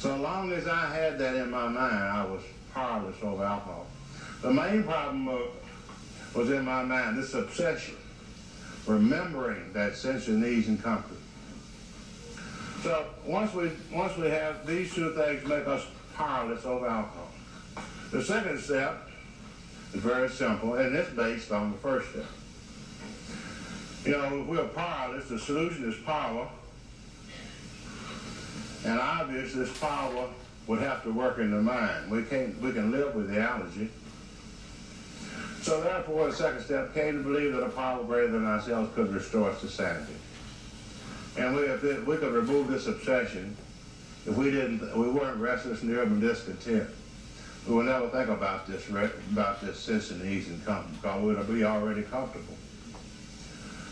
So long as I had that in my mind, I was powerless over alcohol. The main problem uh, was in my mind, this obsession, remembering that sense of ease and comfort. So once we once we have these two things make us powerless over alcohol. The second step is very simple, and it's based on the first step. You know, if we're powerless, the solution is power. And obviously this power would have to work in the mind. We can't we can live with the allergy. So therefore the second step came to believe that a power greater than ourselves could restore us to sanity. And we, if it, we could remove this obsession, if we didn't, we weren't restless, nervous, and discontent, we would never think about this, about this sense and ease and comfort, because we would be already comfortable.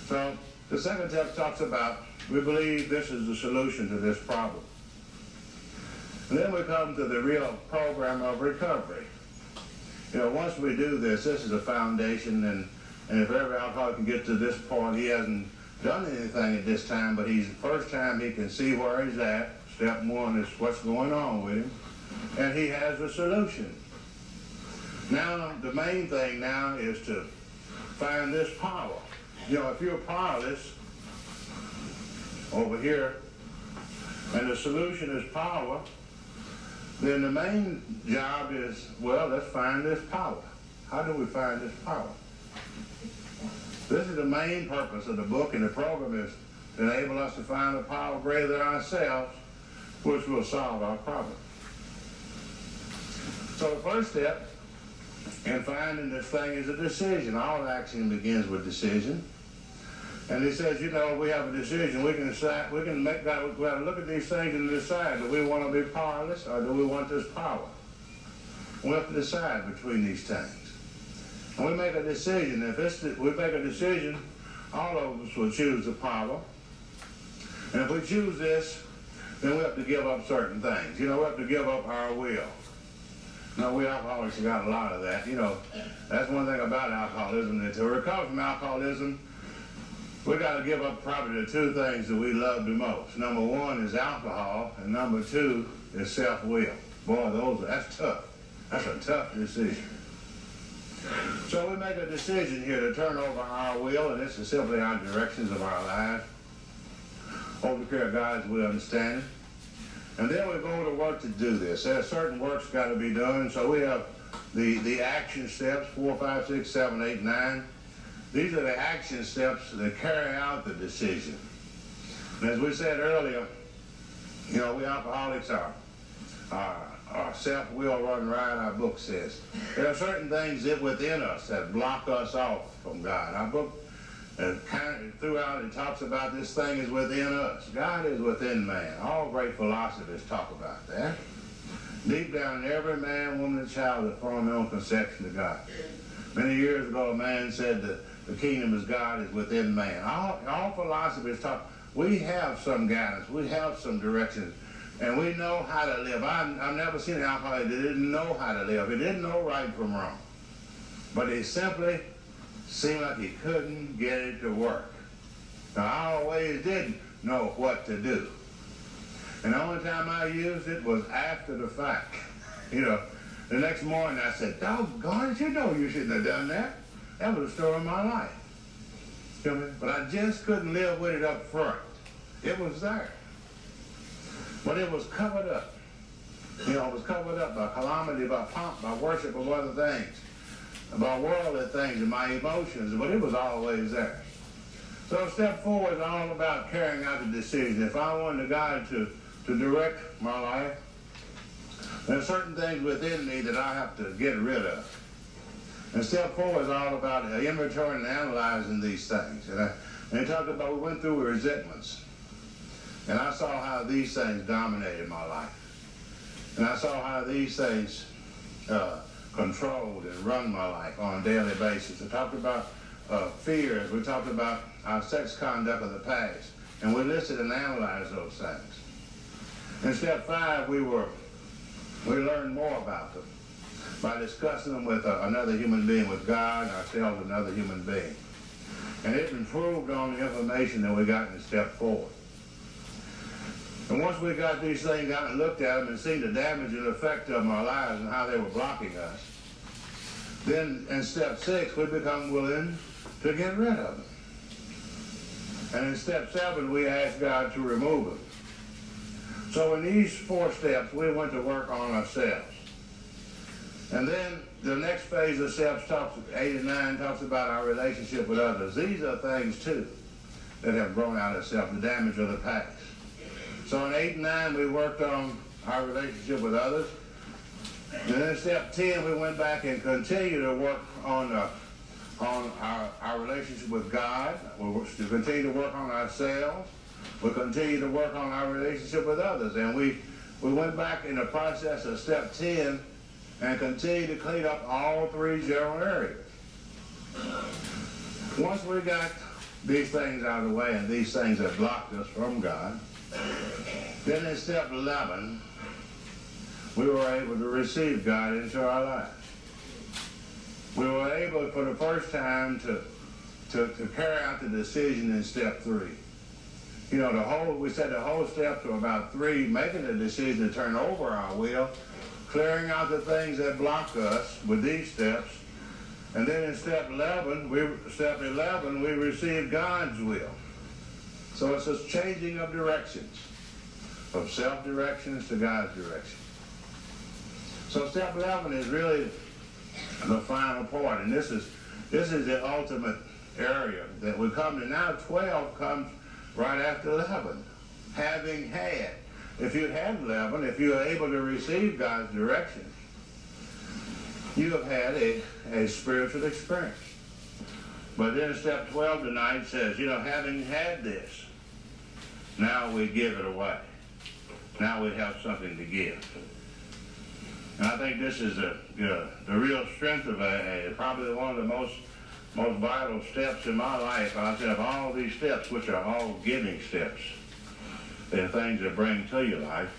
So the second step talks about, we believe this is the solution to this problem. And then we come to the real program of recovery. You know, once we do this, this is a foundation, and, and if every alcoholic can get to this point, he hasn't done anything at this time, but he's the first time he can see where he's at. Step one is what's going on with him, and he has a solution. Now, the main thing now is to find this power. You know, if you're powerless over here, and the solution is power, then the main job is, well, let's find this power. How do we find this power? This is the main purpose of the book and the program is to enable us to find a power greater than ourselves, which will solve our problem. So the first step in finding this thing is a decision. All action begins with decision. And he says, you know, we have a decision. We can decide, we can make that, we have to look at these things and decide, do we want to be powerless or do we want this power? We have to decide between these things. And we make a decision. If it's, we make a decision, all of us will choose the power. And if we choose this, then we have to give up certain things. You know, we have to give up our will. Now, we alcoholics have got a lot of that. You know, that's one thing about alcoholism. To recover from alcoholism, we got to give up probably the two things that we love the most. Number one is alcohol, and number two is self-will. Boy, those that's tough. That's a tough decision. So we make a decision here to turn over our will, and this is simply our directions of our lives. Over care of God's will understanding. And then we go to work to do this. There's certain work's got to be done. So we have the, the action steps, four, five, six, seven, eight, nine. These are the action steps that carry out the decision. And as we said earlier, you know, we alcoholics are, are, are self-will run right, our book says. There are certain things that within us that block us off from God. Our book uh, kind of throughout it talks about this thing is within us. God is within man. All great philosophers talk about that. Deep down in every man, woman, and child form their own conception of God. Many years ago, a man said that the kingdom of God is within man. All, all philosophers talk. We have some guidance. We have some directions. And we know how to live. I, I've never seen an alcoholic that didn't know how to live. He didn't know right from wrong. But he simply seemed like he couldn't get it to work. Now, I always didn't know what to do. And the only time I used it was after the fact. You know, the next morning I said, doggone it, you know you shouldn't have done that. That was the story of my life. But I just couldn't live with it up front. It was there. But it was covered up. You know, it was covered up by calamity, by pomp, by worship of other things, by worldly things and my emotions, but it was always there. So step four is all about carrying out the decision. If I wanted God to, to direct my life, there are certain things within me that I have to get rid of. And step four is all about inventory and analyzing these things. And, I, talked about, we went through resentments. And I saw how these things dominated my life. And I saw how these things uh, controlled and run my life on a daily basis. I talked about uh, fears. We talked about our sex conduct of the past. And we listed and analyzed those things. In step five, we were we learned more about them by discussing them with uh, another human being, with God, ourselves, another human being. And it improved on the information that we got in step four. And once we got these things out and looked at them and seen the damage and effect of our lives and how they were blocking us, then in step six, we become willing to get rid of them. And in step seven, we ask God to remove them. So in these four steps, we went to work on ourselves. And then the next phase of steps talks, eight and nine, talks about our relationship with others. These are things, too, that have grown out of self, the damage of the past. So in eight and nine, we worked on our relationship with others. And then step 10, we went back and continued to work on, uh, on our, our relationship with God. We continue to work on ourselves. We continue to work on our relationship with others. And we, we went back in the process of step 10 and continue to clean up all three general areas. Once we got these things out of the way and these things that blocked us from God, then in step 11, we were able to receive God into our lives. We were able for the first time to, to, to carry out the decision in step three. You know, the whole, we said the whole steps were about three, making the decision to turn over our will clearing out the things that block us with these steps. And then in step 11, we, step 11, we receive God's will. So it's a changing of directions, of self-directions to God's direction. So step 11 is really the final part. point, and this is this is the ultimate area that we come to. Now 12 comes right after 11, having had if you had 11, if you are able to receive God's direction, you have had a, a spiritual experience. But then step 12 tonight says, you know, having had this, now we give it away. Now we have something to give. And I think this is a, you know, the real strength of a, probably one of the most most vital steps in my life. I said of all these steps, which are all giving steps. They're things that bring to your life.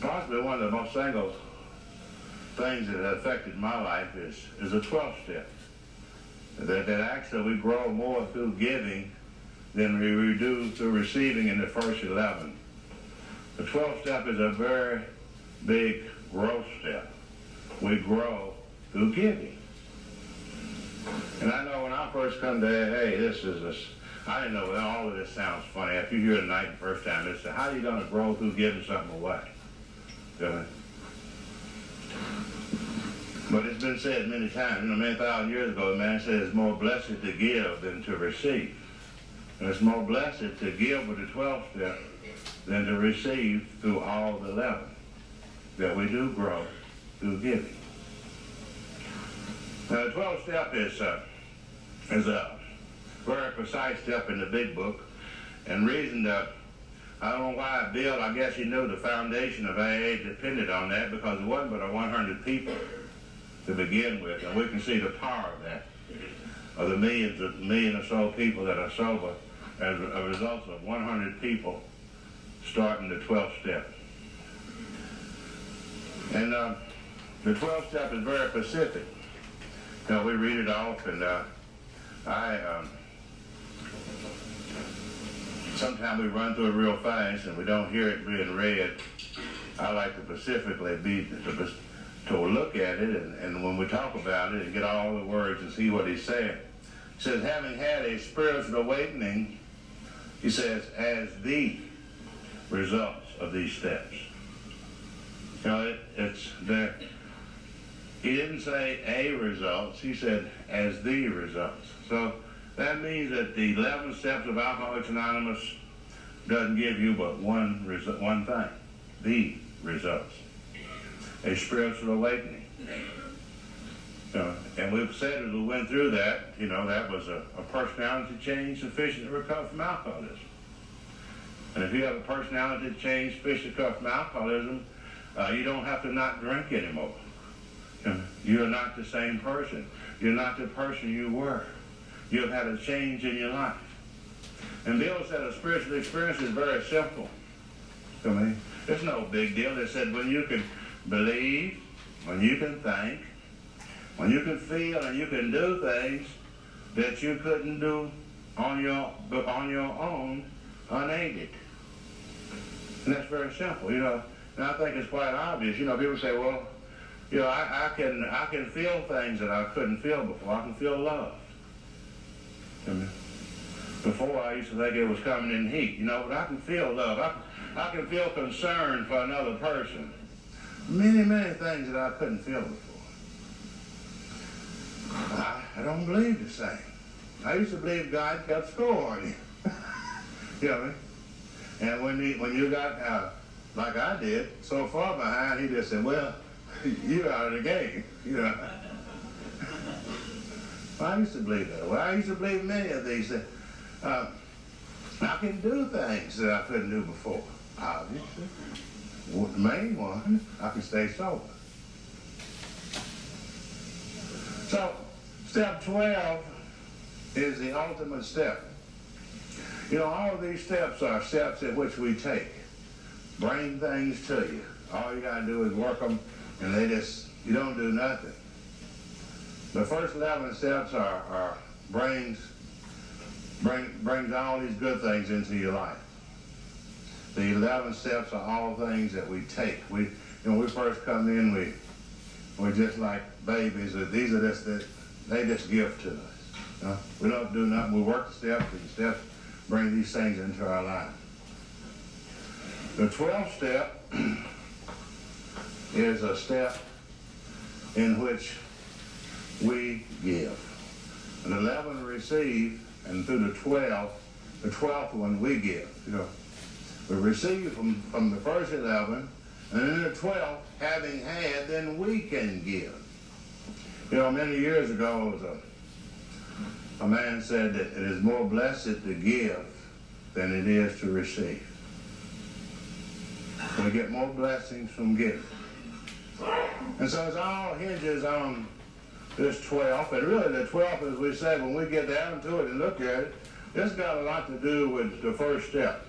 Possibly one of the most single things that affected my life is, is a 12 step. That, that actually we grow more through giving than we do through receiving in the first 11. The 12 step is a very big growth step. We grow through giving. And I know when I first come to AA, this is a I didn't know, all of this sounds funny. After you hear it night the first time, it's how are you going to grow through giving something away? But it's been said many times, you know, many thousand years ago, man said it's more blessed to give than to receive. And it's more blessed to give with the 12 step than to receive through all the 11. That we do grow through giving. Now, the 12 step is uh, is a very precise step in the big book. And reasoned up. I don't know why Bill, I guess he knew the foundation of AA depended on that because it wasn't but a 100 people to begin with. And we can see the power of that, of the millions of million or so people that are sober as a result of 100 people starting the 12th step. And uh, the 12th step is very specific. Know, we read it off and uh, I, um, sometimes we run through it real fast and we don't hear it being read. I like to specifically be to, to look at it and, and when we talk about it and get all the words and see what he's saying. He says, having had a spiritual awakening, he says, as the results of these steps. You know, it, it's there. He didn't say a results. He said as the results. So that means that the 11 steps of Alcoholics Anonymous doesn't give you but one one thing, the results, a spiritual awakening. And we've said as we went through that, you know, that was a, a personality change sufficient to recover from alcoholism. And if you have a personality change sufficient to recover from alcoholism, uh, you don't have to not drink anymore. You're not the same person. You're not the person you were. You've had a change in your life. And Bill said a spiritual experience is very simple to me. It's no big deal. They said when you can believe, when you can think, when you can feel and you can do things that you couldn't do on your on your own unaided. And that's very simple, you know. And I think it's quite obvious. You know, people say, well, you know, I, I can I can feel things that I couldn't feel before. I can feel love. Before I used to think it was coming in heat, you know, but I can feel love. I, I can feel concern for another person. Many, many things that I couldn't feel before. I, I don't believe the same. I used to believe God kept score on you. you know? And when, he, when you got, uh, like I did, so far behind, he just said, well, you're out of the game, you know. I used to believe that. Well, I used to believe many of these that uh, I can do things that I couldn't do before. Obviously. Well, the main one, I can stay sober. So, step 12 is the ultimate step. You know, all of these steps are steps in which we take. Bring things to you. All you got to do is work them, and they just, you don't do nothing. The first 11 steps are, are brings, bring, brings all these good things into your life. The 11 steps are all things that we take. We, know, we first come in, we, we're just like babies. These are just, they just give to us. We don't do nothing. We work the steps, and the steps bring these things into our life. The 12th step is a step in which we give. And 11 receive, and through the 12, the 12th one we give. You know, we receive from, from the first 11, and then the 12th, having had, then we can give. You know, many years ago, was a, a man said that it is more blessed to give than it is to receive. We get more blessings from giving. And so it all hinges on this 12. And really the 12, as we say, when we get down to it and look at it, this got a lot to do with the first step.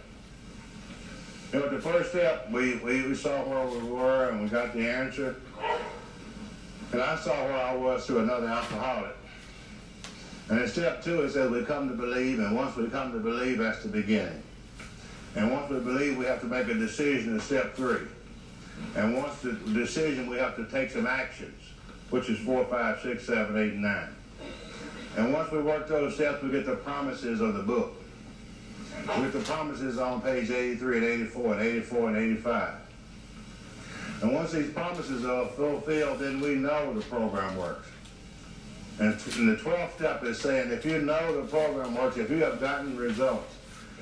You know, the first step, we, we, we saw where we were and we got the answer. And I saw where I was through another alcoholic. And in step two, it says we come to believe, and once we come to believe, that's the beginning. And once we believe, we have to make a decision in step three. And once the decision, we have to take some actions which is 4, 5, 6, 7, 8, and 9. And once we work those steps, we get the promises of the book. We get the promises on page 83 and 84 and 84 and 85. And once these promises are fulfilled, then we know the program works. And the 12th step is saying if you know the program works, if you have gotten results,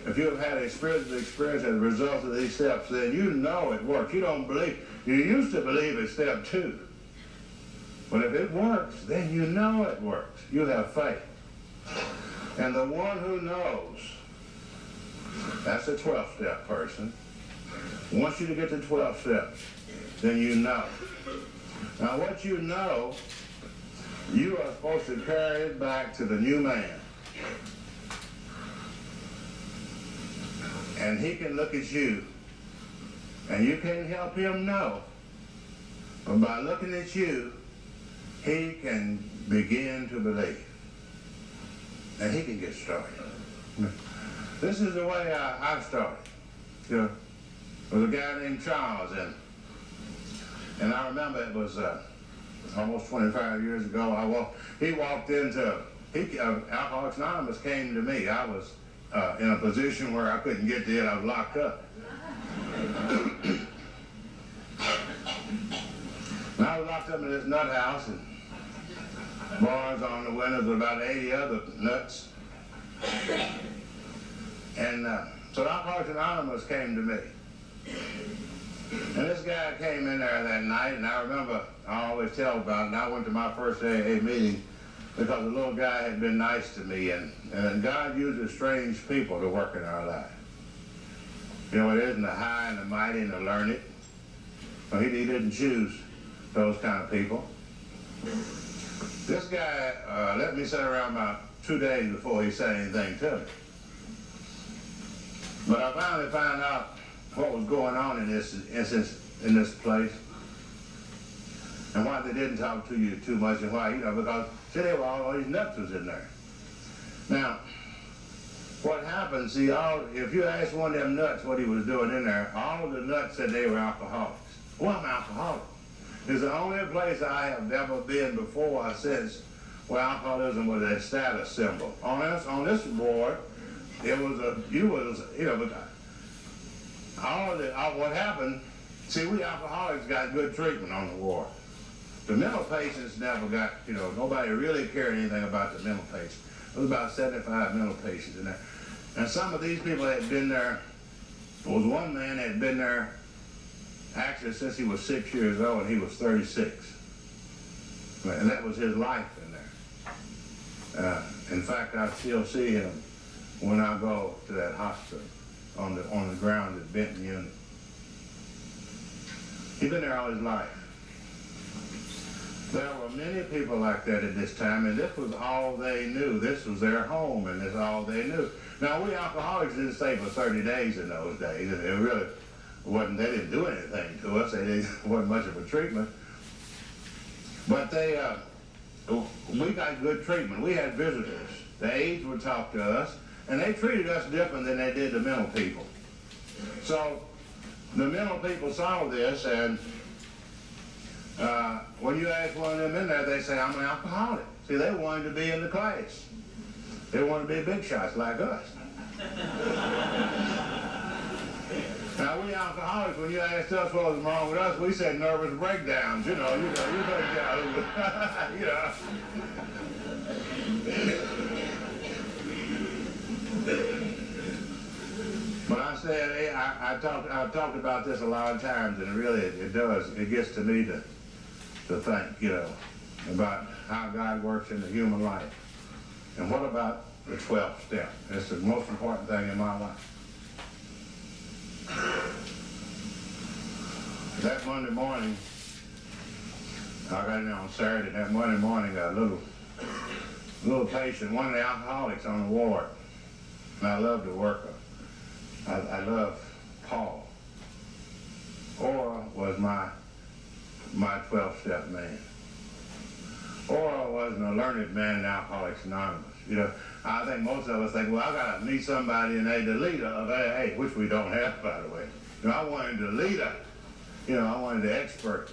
if you have had a spiritual experience as a result of these steps, then you know it works. You don't believe. You used to believe in step two. But if it works, then you know it works. You have faith. And the one who knows, that's a 12 step person. Once you to get to 12 steps, then you know. Now, what you know, you are supposed to carry it back to the new man. And he can look at you, and you can't help him know. But by looking at you, he can begin to believe. And he can get started. This is the way I, I started. You know, was a guy named Charles, and and I remember it was uh, almost 25 years ago. I walked, he walked into, he, uh, Alcoholics Anonymous came to me. I was uh, in a position where I couldn't get there. I was locked up. and I was locked up in this nut house and bars on the windows with about 80 other nuts. And uh, so Alcoholics Anonymous came to me. And this guy came in there that night, and I remember, I always tell about it, and I went to my first AA meeting because the little guy had been nice to me, and, and God uses strange people to work in our life. You know, it isn't the high and the mighty and the learned. He, he didn't choose those kind of people. This guy uh, let me sit around about two days before he said anything to me. But I finally found out what was going on in this instance in this place and why they didn't talk to you too much and why, you know, because see, they were all, these nuts was in there. Now, what happened, see, all if you ask one of them nuts what he was doing in there, all of the nuts said they were alcoholics. Well, I'm alcoholic. It's the only place I have ever been before or since where alcoholism was a status symbol. On this, on this board, it was a, you was, you know, but all of what happened, see, we alcoholics got good treatment on the ward. The mental patients never got, you know, nobody really cared anything about the mental patients. There was about 75 mental patients in there. And some of these people had been there, there was one man that had been there actually since he was six years old and he was 36. And that was his life in there. Uh, in fact, I still see him when I go to that hospital on the on the ground at Benton Unit. He's been there all his life. There were many people like that at this time, and this was all they knew. This was their home, and this all they knew. Now, we alcoholics didn't stay for 30 days in those days, and it really wasn't, they didn't do anything to us. They didn't, wasn't much of a treatment. But they, uh, we got good treatment. We had visitors. The aides would talk to us, and they treated us different than they did the mental people. So the mental people saw this, and uh, when you ask one of them in there, they say, I'm an alcoholic. See, they wanted to be in the class. They wanted to be big shots like us. now, we alcoholics, when you asked us what was wrong with us, we said nervous breakdowns. You know, you know, you know, you know. But I said, eh, I, I talked, I've talked about this a lot of times, and really, it, it does. It gets to me to, to think, you know, about how God works in the human life. And what about the 12th step? It's the most important thing in my life. That Monday morning, I got in on Saturday, that Monday morning, a little, little patient, one of the alcoholics on the ward, and I love to work I, I love Paul. Ora was my my 12-step man. Ora wasn't a learned man in Alcoholics Anonymous. You know, I think most of us think, well, I got to meet somebody and they the leader of AA, which we don't have, by the way. You know, I wanted the leader. You know, I wanted the expert.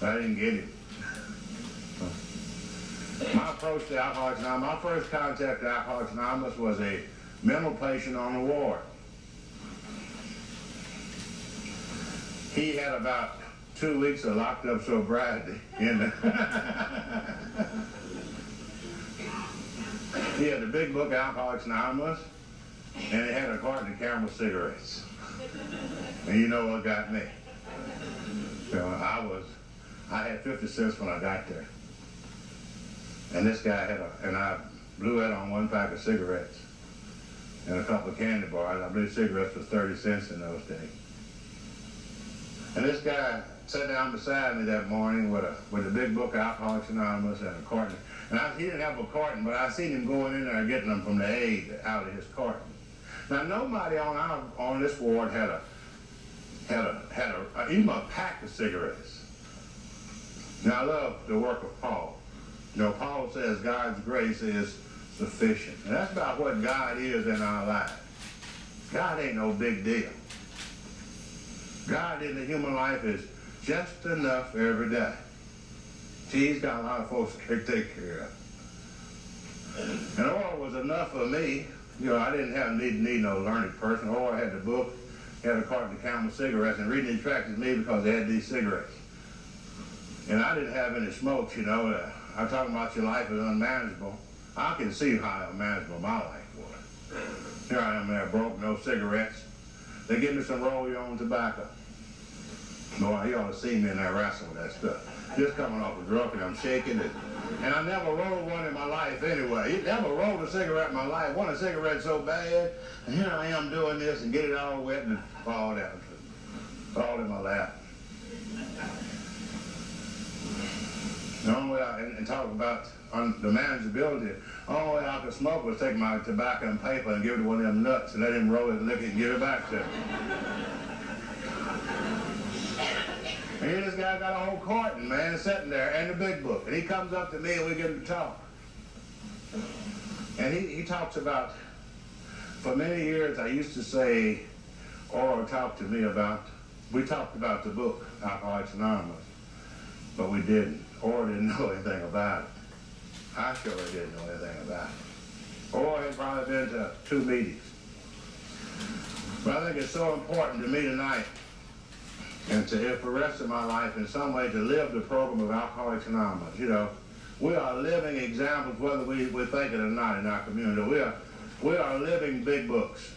I didn't get it. My approach to Alcoholics Anonymous, my first contact with Alcoholics Anonymous was a mental patient on the ward. He had about two weeks of locked up sobriety in the He had a big book, Alcoholics Anonymous, and he had a carton of Camel cigarettes. And you know what got me? I was, I had 50 cents when I got there. And this guy had a, and I bluette on one pack of cigarettes and a couple of candy bars. I believe cigarettes was 30 cents in those days. And this guy sat down beside me that morning with a with a big book of Alcoholics Anonymous and a carton. He didn't have a carton, but I seen him going in there getting them from the aid out of his carton. Now nobody on our on this ward had a had a had a, even a pack of cigarettes. Now I love the work of Paul. You know, Paul says God's grace is sufficient. And that's about what God is in our life. God ain't no big deal. God in the human life is just enough every day. See, he's got a lot of folks to take care of. And Ora was enough for me. You know, I didn't have need need no learned person. Ora had the book, had a carton of Camel cigarettes, and reading attracted me because they had these cigarettes. And I didn't have any smokes, you know. Uh, I'm talking about your life is unmanageable. I can see how unmanageable my life was. Here I am there, broke, no cigarettes. They give me some roll your own tobacco. Boy, you ought to see me in there wrestling with that stuff. Just coming off a drunk and I'm shaking it. And I never rolled one in my life anyway. Never rolled a cigarette in my life. Want a cigarette so bad. And here I am doing this and get it all wet and fall down. Fall in my lap. The only way I, and, and talk about on the manageability, the only way I could smoke was take my tobacco and paper and give it to one of them nuts and let him roll it and lick it and give it back to me. And this guy got a whole carton, man, sitting there, and the big book. And he comes up to me and we get to talk. And he, he talks about, for many years I used to say, Ora talk to me about, we talked about the book, Alcoholics Anonymous, but we didn't, Ora didn't know anything about it. I surely didn't know anything about it. Ora had probably been to two meetings. But I think it's so important to me tonight and to, for the rest of my life, in some way, to live the program of Alcoholics Anonymous. You know, we are living examples, whether we, we think it or not, in our community. We are, we are living big books.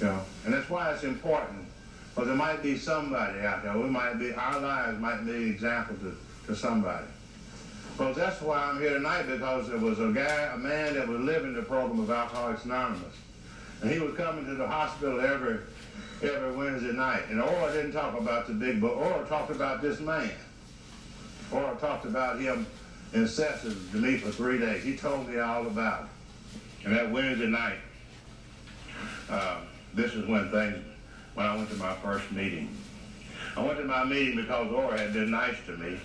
You know, and that's why it's important. Because there might be somebody out there. We might be, our lives might be an example to, to somebody. Because that's why I'm here tonight, because there was a guy, a man that was living the program of Alcoholics Anonymous. And he was coming to the hospital every every Wednesday night. And Ora didn't talk about the big book. Ora talked about this man. Ora talked about him incessant to me for three days. He told me all about it. And that Wednesday night, uh, this is when things, when I went to my first meeting. I went to my meeting because Ora had been nice to me.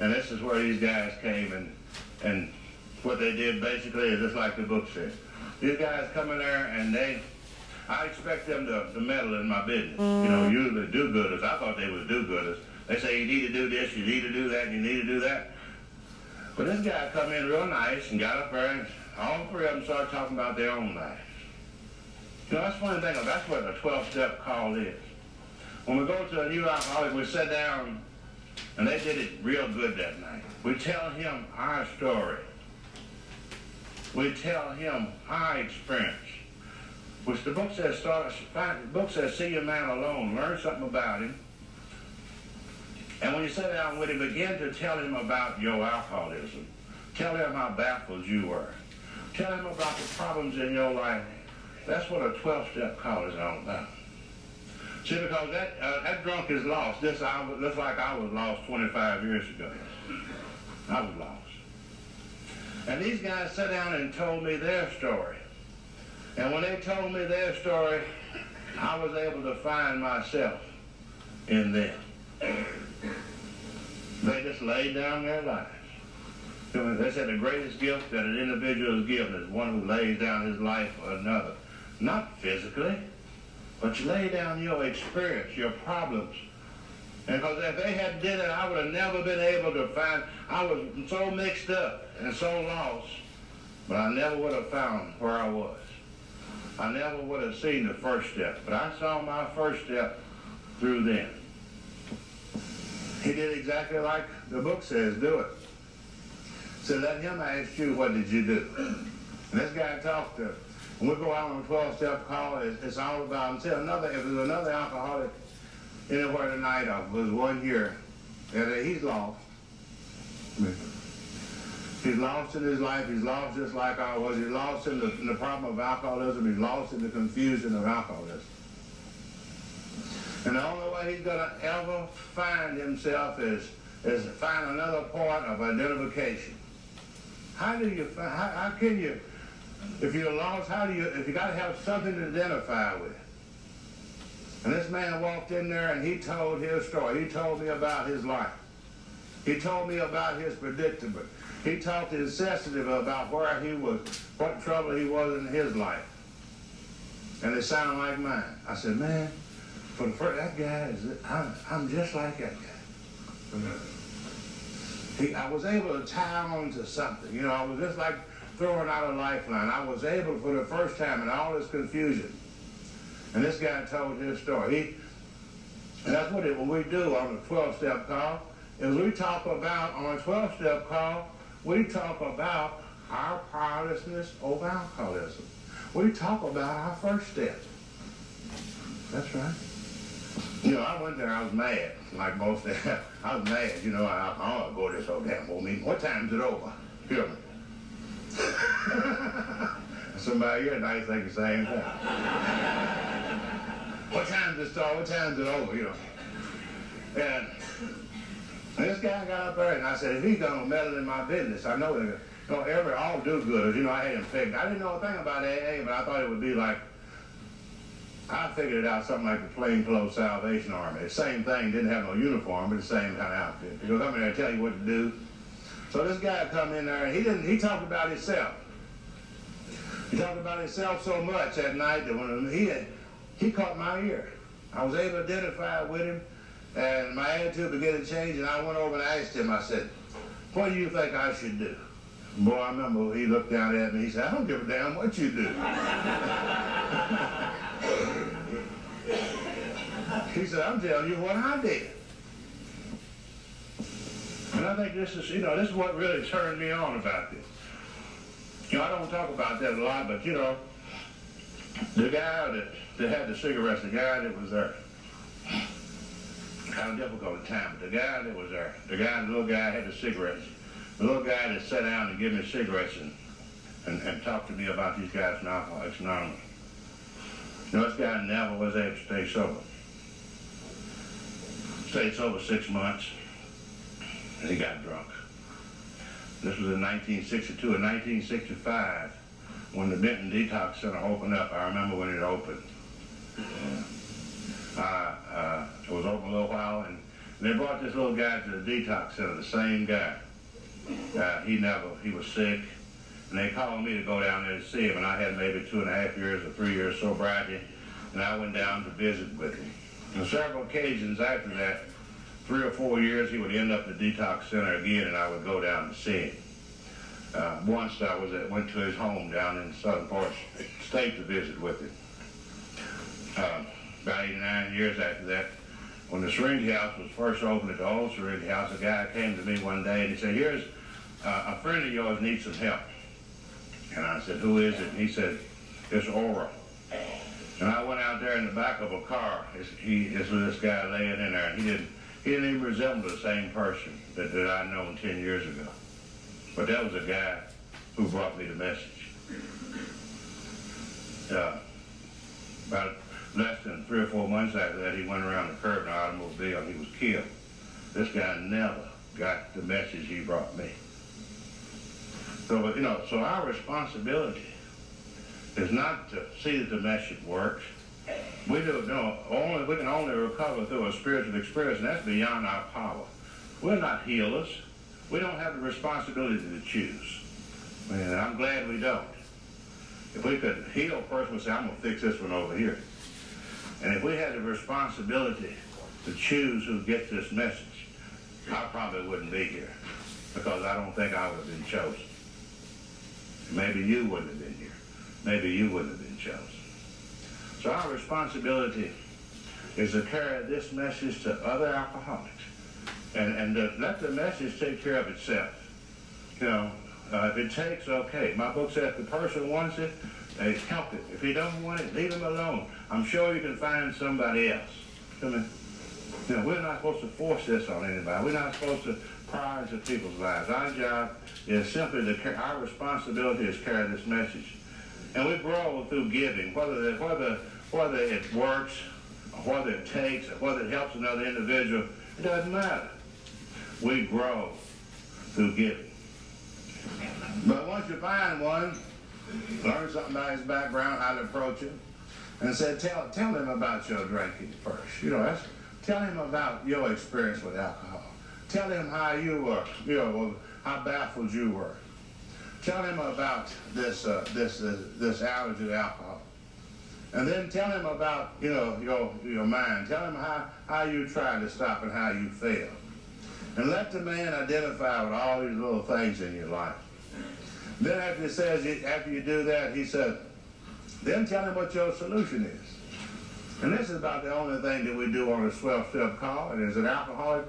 And this is where these guys came and, and what they did basically is just like the book says. These guys come in there and they I expect them to, to meddle in my business. Mm. You know, usually do-gooders. I thought they was do-gooders. They say you need to do this, you need to do that, you need to do that. But this guy come in real nice and got up there and all three of them started talking about their own lives. You know, that's one thing, that's what a 12-step call is. When we go to a new alcoholic, we sit down, and they did it real good that night. We tell him our story. We tell him our experience which the book says start the book says see a man alone, learn something about him. And when you sit down with him, begin to tell him about your alcoholism. Tell him how baffled you were. Tell him about the problems in your life. That's what a 12-step call is all about. See, because that uh, that drunk is lost. This I looks like I was lost 25 years ago. I was lost. And these guys sat down and told me their story. And when they told me their story, I was able to find myself in them. They just laid down their lives. They said the greatest gift that an individual is given is one who lays down his life for another. Not physically, but you lay down your experience, your problems. And because if they had did it, I would have never been able to find, I was so mixed up and so lost, but I never would have found where I was. I never would have seen the first step, but I saw my first step through them. He did exactly like the book says, do it. So let him ask you, what did you do? And this guy talked to, when we go out on a 12-step call, it's, it's, all about, and see, another, if there's another alcoholic anywhere tonight, of was one here, that he's lost. He's lost in his life. He's lost just like I was. He's lost in the, in the problem of alcoholism. He's lost in the confusion of alcoholism. And the only way he's going to ever find himself is, is to find another point of identification. How do you how, how can you, if you're lost, how do you, if you got to have something to identify with? And this man walked in there and he told his story. He told me about his life. He told me about his predicament. He talked incessantly about where he was, what trouble he was in his life. And it sounded like mine. I said, man, for the first, that guy is, I'm, I'm just like that guy. He, I was able to tie on to something. You know, I was just like throwing out a lifeline. I was able for the first time in all this confusion. And this guy told his story. He, and that's what, it, what we do on the 12-step call, is we talk about, on a 12-step call, we talk about our powerlessness over alcoholism. We talk about our first step. That's right. You know, I went there, I was mad, like most of them. I was mad, you know, I, don't go to this old damn old meeting. What time's it over? Hear me. Somebody here tonight think the same thing. what time's it start? What time's it over? You know. And this guy got up there and I said, if he's gonna meddle in my business, I know you know, every all do gooders, you know, I had him picked. I didn't know a thing about AA, but I thought it would be like I figured it out something like the plainclothes Salvation Army. Same thing, didn't have no uniform, but the same kind of outfit. Come in there and tell you what to do. So this guy come in there and he didn't he talked about himself. He talked about himself so much that night that when he had, he caught my ear. I was able to identify with him and my attitude began to change and I went over and asked him, I said, what do you think I should do? Boy, I remember he looked down at me, he said, I don't give a damn what you do. he said, I'm telling you what I did. And I think this is, you know, this is what really turned me on about this. You know, I don't talk about that a lot, but you know, the guy that, that had the cigarettes, the guy that was there, of difficult at time, but the guy that was there, the guy, the little guy had the cigarettes. The little guy that sat down and gave me cigarettes and, and, and talked to me about these guys in Alcoholics Anonymous. You know, this guy never was able to stay sober. Stayed sober six months, and he got drunk. This was in 1962. In 1965, when the Benton Detox Center opened up, I remember when it opened. Uh, it was open a little while, and they brought this little guy to the detox center, the same guy. Uh, he never, he was sick, and they called me to go down there to see him, and I had maybe two and a half years or three years sobriety, and I went down to visit with him. On several occasions after that, three or four years, he would end up at the detox center again, and I would go down to see him. Uh, once I was at, went to his home down in the southern part state to visit with him. Uh, about eight or nine years after that, when the syringe house was first opened at the old syringe house, a guy came to me one day and he said, here's uh, a friend of yours needs some help. And I said, who is it? And he said, it's Ora. And I went out there in the back of a car. He, this was this guy laying in there, and he didn't, he didn't even resemble the same person that, that I'd known 10 years ago. But that was a guy who brought me the message. Uh, about less than three or four months after that, he went around the curb in an automobile and he was killed. This guy never got the message he brought me. So, you know, so our responsibility is not to see that the message works. We do no only we can only recover through a spiritual experience, and that's beyond our power. We're not healers. We don't have the responsibility to choose. And I'm glad we don't. If we could heal person, we'd say, I'm going to fix this one over here. And if we had the responsibility to choose who gets this message, I probably wouldn't be here because I don't think I would have been chosen. Maybe you wouldn't have been here. Maybe you wouldn't have been chosen. So our responsibility is to carry this message to other alcoholics and, and to let the message take care of itself. You know, uh, if it takes, okay. My book says if the person wants it, they help it. If he doesn't want it, leave him alone. I'm sure you can find somebody else. Come in. Know, we're not supposed to force this on anybody. We're not supposed to pry into people's lives. Our job is simply to, our responsibility is carry this message. And we grow through giving, whether, whether, whether it works, or whether it takes, or whether it helps another individual, it doesn't matter. We grow through giving. But once you find one, learn something about his background, how to approach him, and said, tell, tell him about your drinking first. You know, that's, tell him about your experience with alcohol. Tell him how you were, you know, how baffled you were. Tell him about this, uh, this, uh, this allergy to alcohol. And then tell him about, you know, your, your mind. Tell him how, how you tried to stop and how you failed. And let the man identify with all these little things in your life. Then after he says, after you do that, he said, then tell him what your solution is. And this is about the only thing that we do on a 12-step call. And as an alcoholic,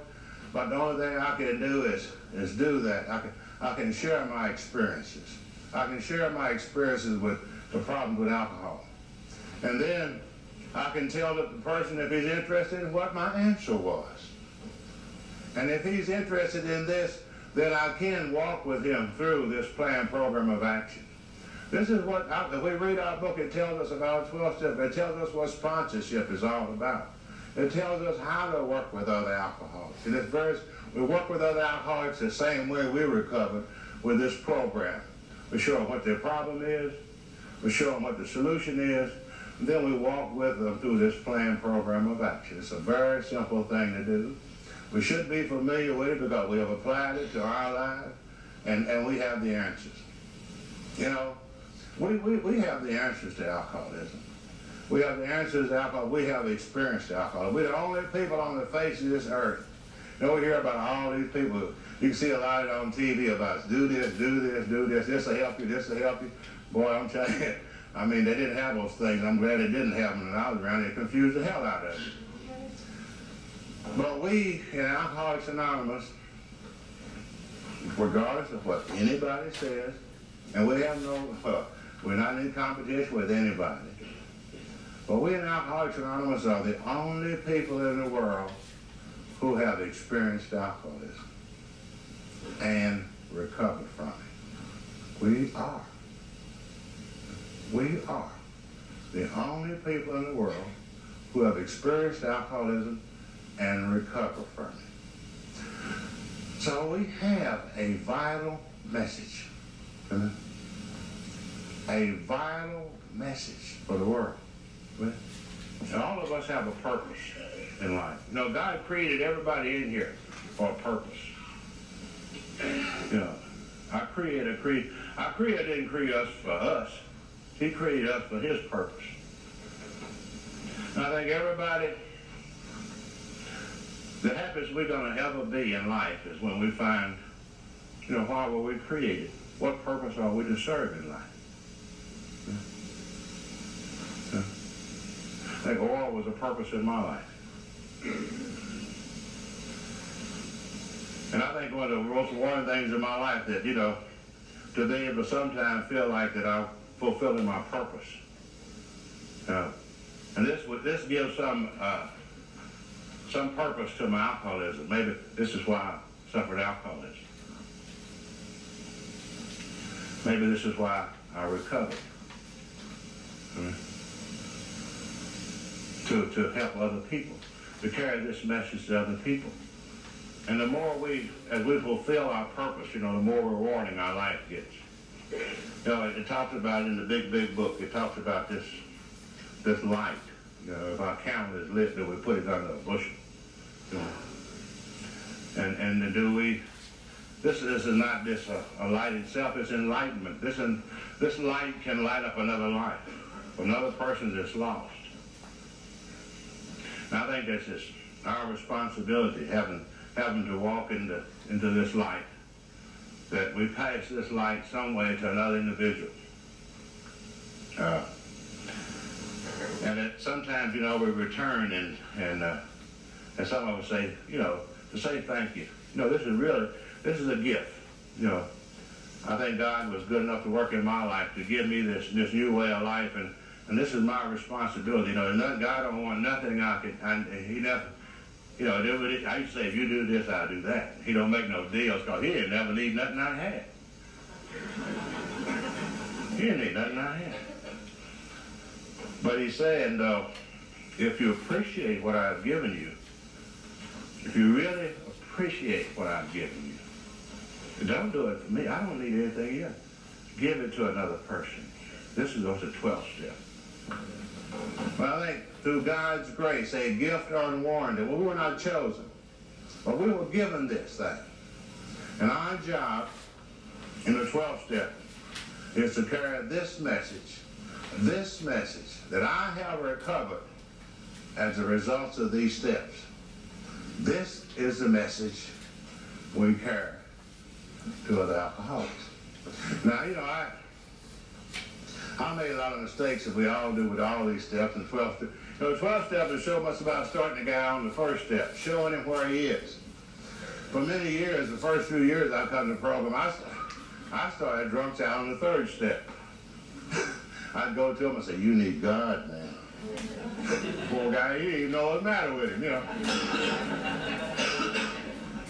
but the only thing I can do is, is do that. I can, I can share my experiences. I can share my experiences with the problems with alcohol. And then I can tell the person if he's interested in what my answer was. And if he's interested in this, then I can walk with him through this plan program of action. This is what, if we read our book, it tells us about 12 steps. It tells us what sponsorship is all about. It tells us how to work with other alcoholics. In this verse, we work with other alcoholics the same way we recovered with this program. We show them what their problem is. We show them what the solution is. And then we walk with them through this plan program of action. It's a very simple thing to do. We should be familiar with it because we have applied it to our lives and, and we have the answers. You know, we, we, we have the answers to alcoholism. We have the answers to alcohol. We have experienced alcohol. We're the only people on the face of this earth. You know, we hear about all these people. You can see a lot of it on TV about do this, do this, do this. This will help you. This will help you. Boy, I'm telling you. I mean, they didn't have those things. I'm glad they didn't have them when I was around. They confused the hell out of you. But we in Alcoholics Anonymous, regardless of what anybody says, and we have no, uh, we're not in competition with anybody. But we in Alcoholics Anonymous are the only people in the world who have experienced alcoholism and recovered from it. We are. We are the only people in the world who have experienced alcoholism and recover from it. So we have a vital message. A vital message for the world. And all of us have a purpose in life. You know, God created everybody in here for a purpose. You know, I created, create, I created didn't create us for us. He created us for his purpose. And I think everybody, the happiest we're going to ever be in life is when we find, you know, why were we created? What purpose are we to serve in life? I think Ora was a purpose in my life. And I think one of the most important things in my life that, you know, to be able to sometimes feel like that I'm fulfilling my purpose. And this this gives some uh, some purpose to my alcoholism. Maybe this is why I suffered alcoholism. Maybe this is why I recovered. To, to help other people, to carry this message to other people. And the more we, as we fulfill our purpose, you know, the more rewarding our life gets. You know, it, it talks about in the big, big book, it talks about this, this light. You know, if our candle is lit, then we put it under a bushel. And, and do we, this, this is not just a, a light itself, it's enlightenment. This, in, this light can light up another life, another person that's lost. And I think that's just our responsibility, having, having to walk into, into this light that we pass this light some way to another individual. Uh, and that sometimes, you know, we return and, and, uh, and some of us say, you know, to say thank you. You know, this is really, this is a gift. You know, I think God was good enough to work in my life to give me this, this new way of life, and, and this is my responsibility. You know, God don't want nothing I can, and he never, you know, I used to say, if you do this, I'll do that. He don't make no deals because he didn't never need nothing I had. he didn't need nothing I had. But he's saying, though, if you appreciate what I've given you, if you really appreciate what I've given you, don't do it for me. I don't need anything else. Give it to another person. This is what's the 12th step. Well, I think through God's grace, a gift unwarranted. Well, we were not chosen, but we were given this thing. And our job in the 12th step is to carry this message, this message that I have recovered as a result of these steps. This is the message we carry to other alcoholics. Now, you know, I I made a lot of mistakes as we all do with all these steps and 12 steps. You know, 12 step is so much about starting the guy on the first step, showing him where he is. For many years, the first few years I come to the program, I, I started drunks out on the third step. I'd go to him and say, you need God, man. Poor guy, he didn't know what's the matter with him, you know.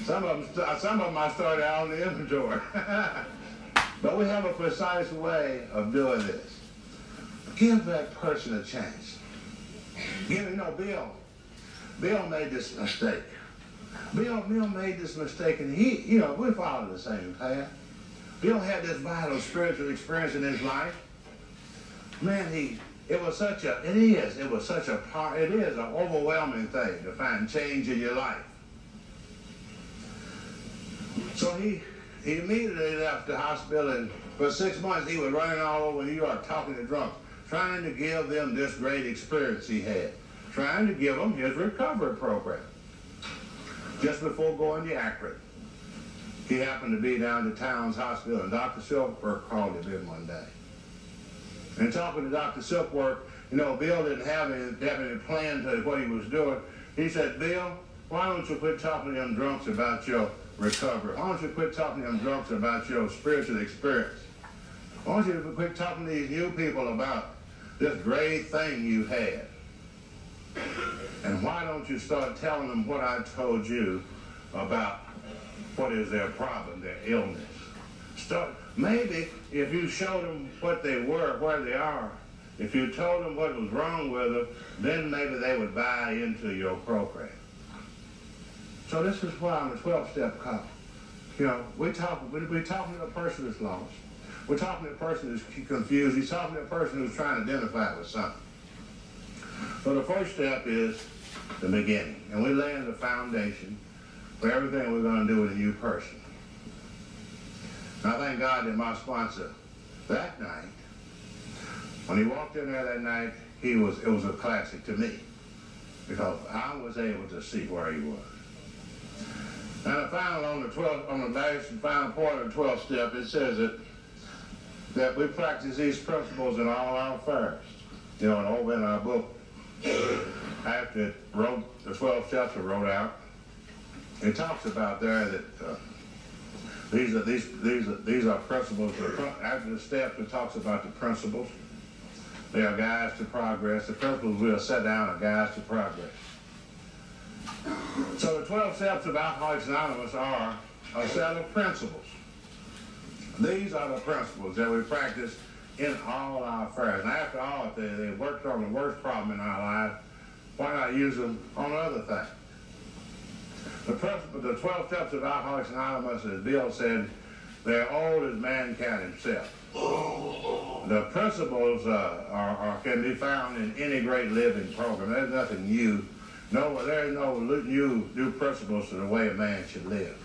Some of them, uh, some of them I started out on the inventory. but we have a precise way of doing this. Give that person a chance. Give, you know, Bill, Bill made this mistake. Bill, Bill made this mistake, and he, you know, we followed the same path. Bill had this vital spiritual experience in his life. Man, he, it was such a, it is, it was such a part, it is an overwhelming thing to find change in your life. So he, he immediately left the hospital, and for six months he was running all over New York talking to drunks trying to give them this great experience he had, trying to give them his recovery program. Just before going to Akron, he happened to be down to Towns Hospital, and Dr. Silkworth called him in one day. And talking to Dr. Silkworth, you know, Bill didn't have any, any plan to what he was doing. He said, Bill, why don't you quit talking to them drunks about your recovery? Why don't you quit talking to them drunks about your spiritual experience? Why don't you quit talking to these new people about this great thing you had. And why don't you start telling them what I told you about what is their problem, their illness? Start maybe if you showed them what they were, where they are, if you told them what was wrong with them, then maybe they would buy into your program. So this is why I'm a 12-step cop. You know, we talk, we're talking to a person that's lost. We're talking to a person who's confused. He's talking to a person who's trying to identify with something. So the first step is the beginning. And we lay the foundation for everything we're going to do with a new person. And I thank God that my sponsor that night, when he walked in there that night, he was it was a classic to me because I was able to see where he was. And the final on the 12th, on the last and final part of the 12th step, it says that that we practice these principles in all our affairs. You know, and over in our book, after it wrote, the 12 steps are wrote out, it talks about there that uh, these are these these are these are principles. After the steps, it talks about the principles. They are guides to progress. The principles we will set down are guides to progress. So the 12 steps of Alcoholics Anonymous are a set of principles these are the principles that we practice in all our affairs. And after all, if they, they worked on the worst problem in our life, why not use them on other things? The the 12 steps of Alcoholics Anonymous, as Bill said, they're old as man can himself. The principles uh, are, are, can be found in any great living program. There's nothing new. No, there's no new, new principles to the way a man should live.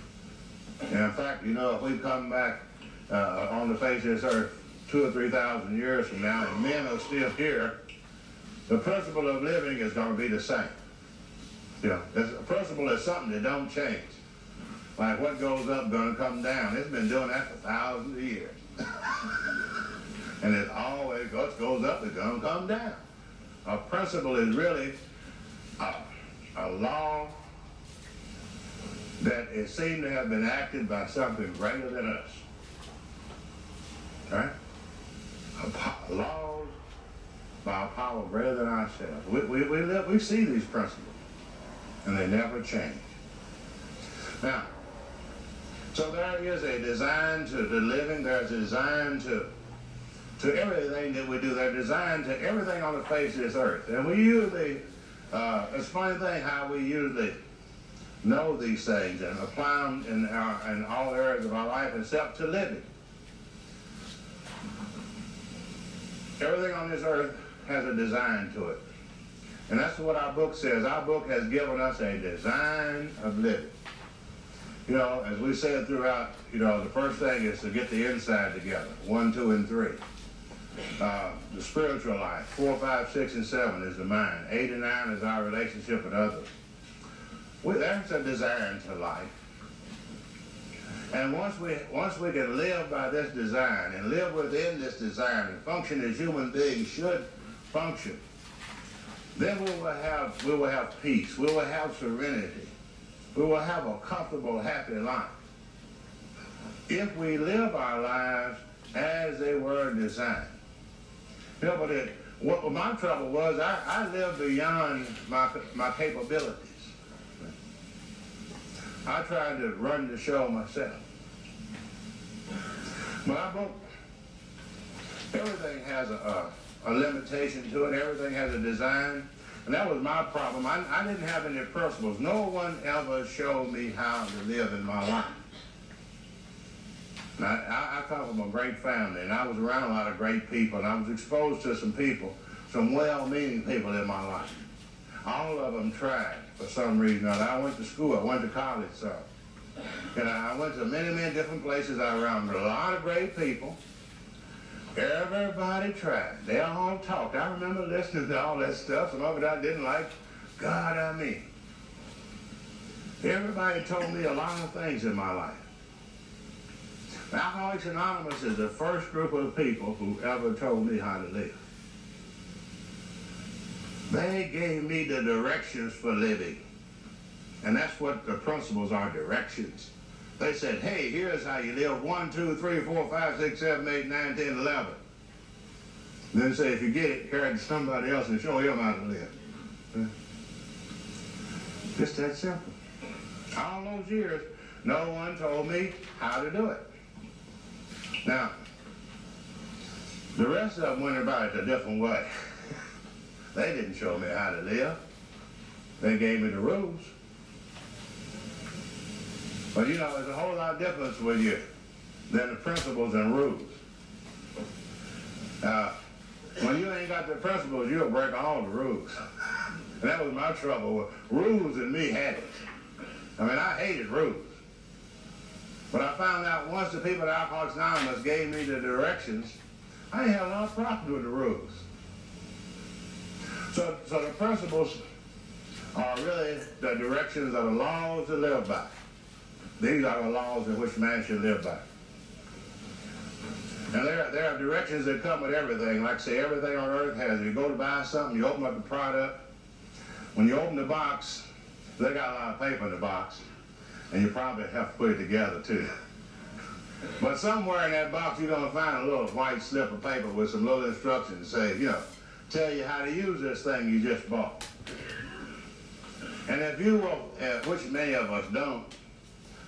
And in fact, you know, if we come back uh, on the face of this earth two or three thousand years from now, and men are still here, the principle of living is going to be the same. Know, the principle is something that don't change. Like what goes up to come down. It's been doing that for thousands of years. and it always what goes up is to come down. A principle is really a, a law that it to have been acted by something greater than us. Right? Laws by a power greater than ourselves. We, we, we, live, we see these principles. And they never change. Now, so there is a design to the living, there's a design to to everything that we do. They're designed to everything on the face of this earth. And we usually, uh, it's a funny thing how we usually know these things and apply them in, our, in all areas of our life except to living. Everything on this earth has a design to it. And that's what our book says. Our book has given us a design of living. You know, as we said throughout, you know, the first thing is to get the inside together. One, two, and three. Uh, the spiritual life. Four, five, six, and seven is the mind. Eight and nine is our relationship with others. Well, there's a design to life. And once we once we can live by this design and live within this design and function as human beings should function, then we will have we will have peace. We will have serenity. We will have a comfortable, happy life. If we live our lives as they were designed. You know, but it, what my trouble was, I, I lived beyond my, my capabilities. I tried to run the show myself. But I everything has a, a, a, limitation to it. Everything has a design. And that was my problem. I, I didn't have any principles. No one ever showed me how to live in my life. I, I, I come from a great family, and I was around a lot of great people, and I was exposed to some people, some well-meaning people in my life. All of them tried for some reason. I went to school. I went to college, so. And I went to many, many different places. I around a lot of great people. Everybody tried. They all talked. I remember listening to all that stuff. Some of it I didn't like. God, I mean. Everybody told me a lot of things in my life. Alcoholics Anonymous is the first group of people who ever told me how to live. They gave me the directions for living. And that's what the principles are, directions. They said, hey, here's how you live. One, two, three, four, five, six, seven, eight, nine, ten, eleven. Then say, if you get it, carry it to somebody else and show him how to live. Just that simple. All those years, no one told me how to do it. Now, the rest of them went about it a different way. they didn't show me how to live. They gave me the rules. But you know, there's a whole lot difference with you than the principles and rules. Uh, when you ain't got the principles, you'll break all the rules. And that was my trouble. Rules and me had it. I mean, I hated rules. But I found out once the people at Alcoholics Anonymous gave me the directions, I had a lot of problems with the rules. So, so the principles are really the directions of the laws to live by. These are the laws in which man should live by. And there, there are directions that come with everything. Like say, everything on earth has. You go to buy something, you open up the product. When you open the box, they got a lot of paper in the box and you probably have to put it together too. But somewhere in that box you're to find a little white slip of paper with some little instructions to say, you know, tell you how to use this thing you just bought. And if you will, uh, which many of us don't,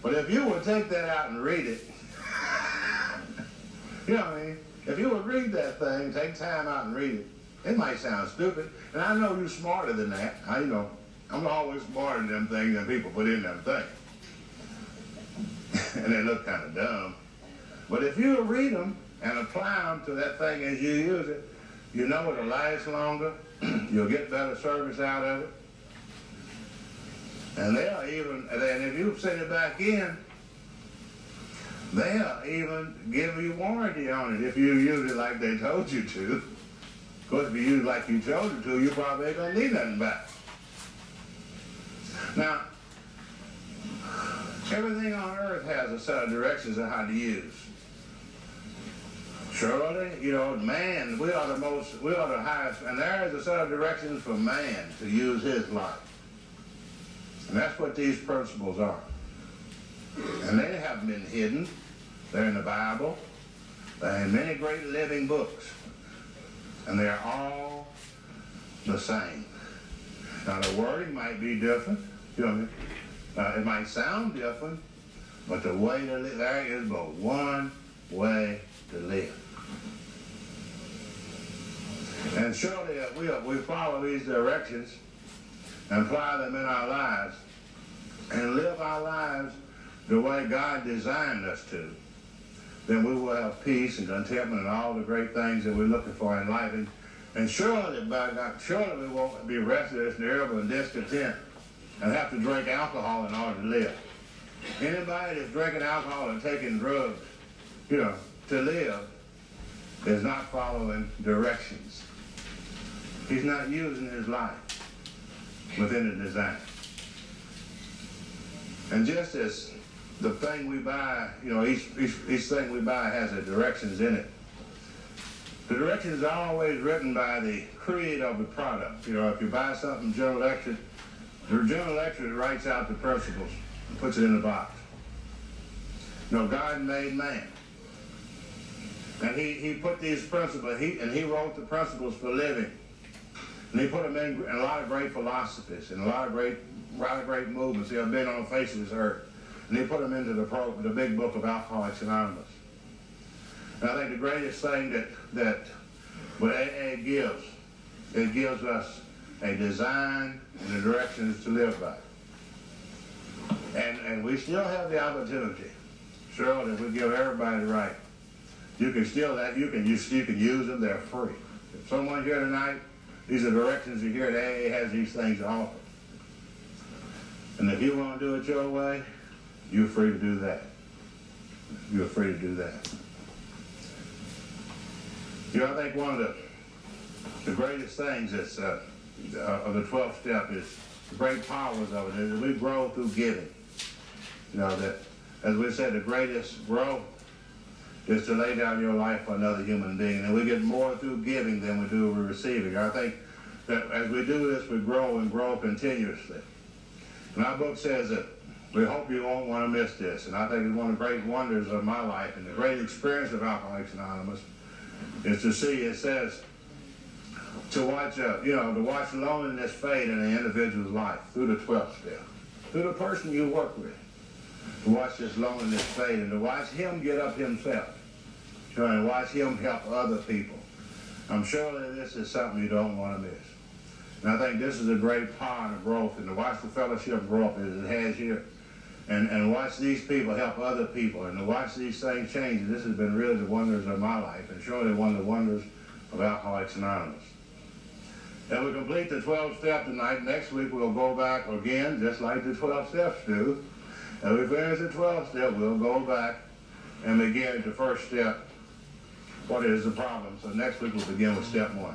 but if you would take that out and read it, you know what I mean? If you would read that thing, take time out and read it, it might sound stupid. And I know you're smarter than that. I you know. I'm always smarter than them things than people put in them things. and they look kind of dumb. But if you read them and apply them to that thing as you use it, you know it'll last longer. You'll get better service out of it. And they'll even, and if you send it back in, they'll even give you warranty on it if you use it like they told you to. Of course, if you use it like you told you to, you probably ain't to need nothing back. Now, Everything on earth has a set of directions on how to use. Surely, you know, man, we are the most, we are the highest, and there is a set of directions for man to use his life. And that's what these principles are. And they haven't been hidden. They're in the Bible. They're in many great living books. And they're all the same. Now the wording might be different. You know Uh, it might sound different, but the way to live, there is but one way to live. And surely if we, we follow these directions and apply them in our lives and live our lives the way God designed us to, then we will have peace and contentment and all the great things that we're looking for in life. And, and surely, by God, surely we won't be restless and irritable and discontent and have to drink alcohol in order to live. Anybody that's drinking alcohol and taking drugs, you know, to live is not following directions. He's not using his life within the design. And just as the thing we buy, you know, each, each, each thing we buy has a directions in it. The directions are always written by the creator of the product. You know, if you buy something General Electric, the General Electric writes out the principles and puts it in the box. You know, God made man. And he, he put these principles, he, and he wrote the principles for living. And he put them in, a lot of great philosophies and a lot of great, a lot of great movements that have been on the face of this earth. And he put them into the, pro, the big book of Alcoholics Anonymous. And I think the greatest thing that, that what AA gives, it gives us a design and the directions to live by. And, and we still have the opportunity, surely, if we give everybody the right, you can still that you can you, you can use them, they're free. If someone here tonight, these are directions you hear that AA has these things to offer. And if you want to do it your way, you're free to do that. You're free to do that. You know, I think one of the, the greatest things that's uh, uh, of the 12th step is the great powers of it is that we grow through giving. You know, that, as we said, the greatest growth is to lay down your life for another human being. And we get more through giving than we do through receiving. I think that as we do this, we grow and grow continuously. And book says that we hope you won't want to miss this. And I think it's one of the great wonders of my life and the great experience of Alcoholics Anonymous is to see, it says, to watch, uh, you know, to watch loneliness fade in an individual's life through the 12th step, through the person you work with, to watch this loneliness fade and to watch him get up himself, know, and watch him help other people. I'm sure that this is something you don't want to miss. And I think this is a great part of growth, and to watch the fellowship grow up as it has here, and, and watch these people help other people, and to watch these things change. This has been really the wonders of my life, and surely one of the wonders of Alcoholics Anonymous. And we complete the 12 step tonight. Next week we'll go back again, just like the 12 steps do. And we finish the 12 step, we'll go back and begin the first step. What is the problem? So next week we'll begin with step one.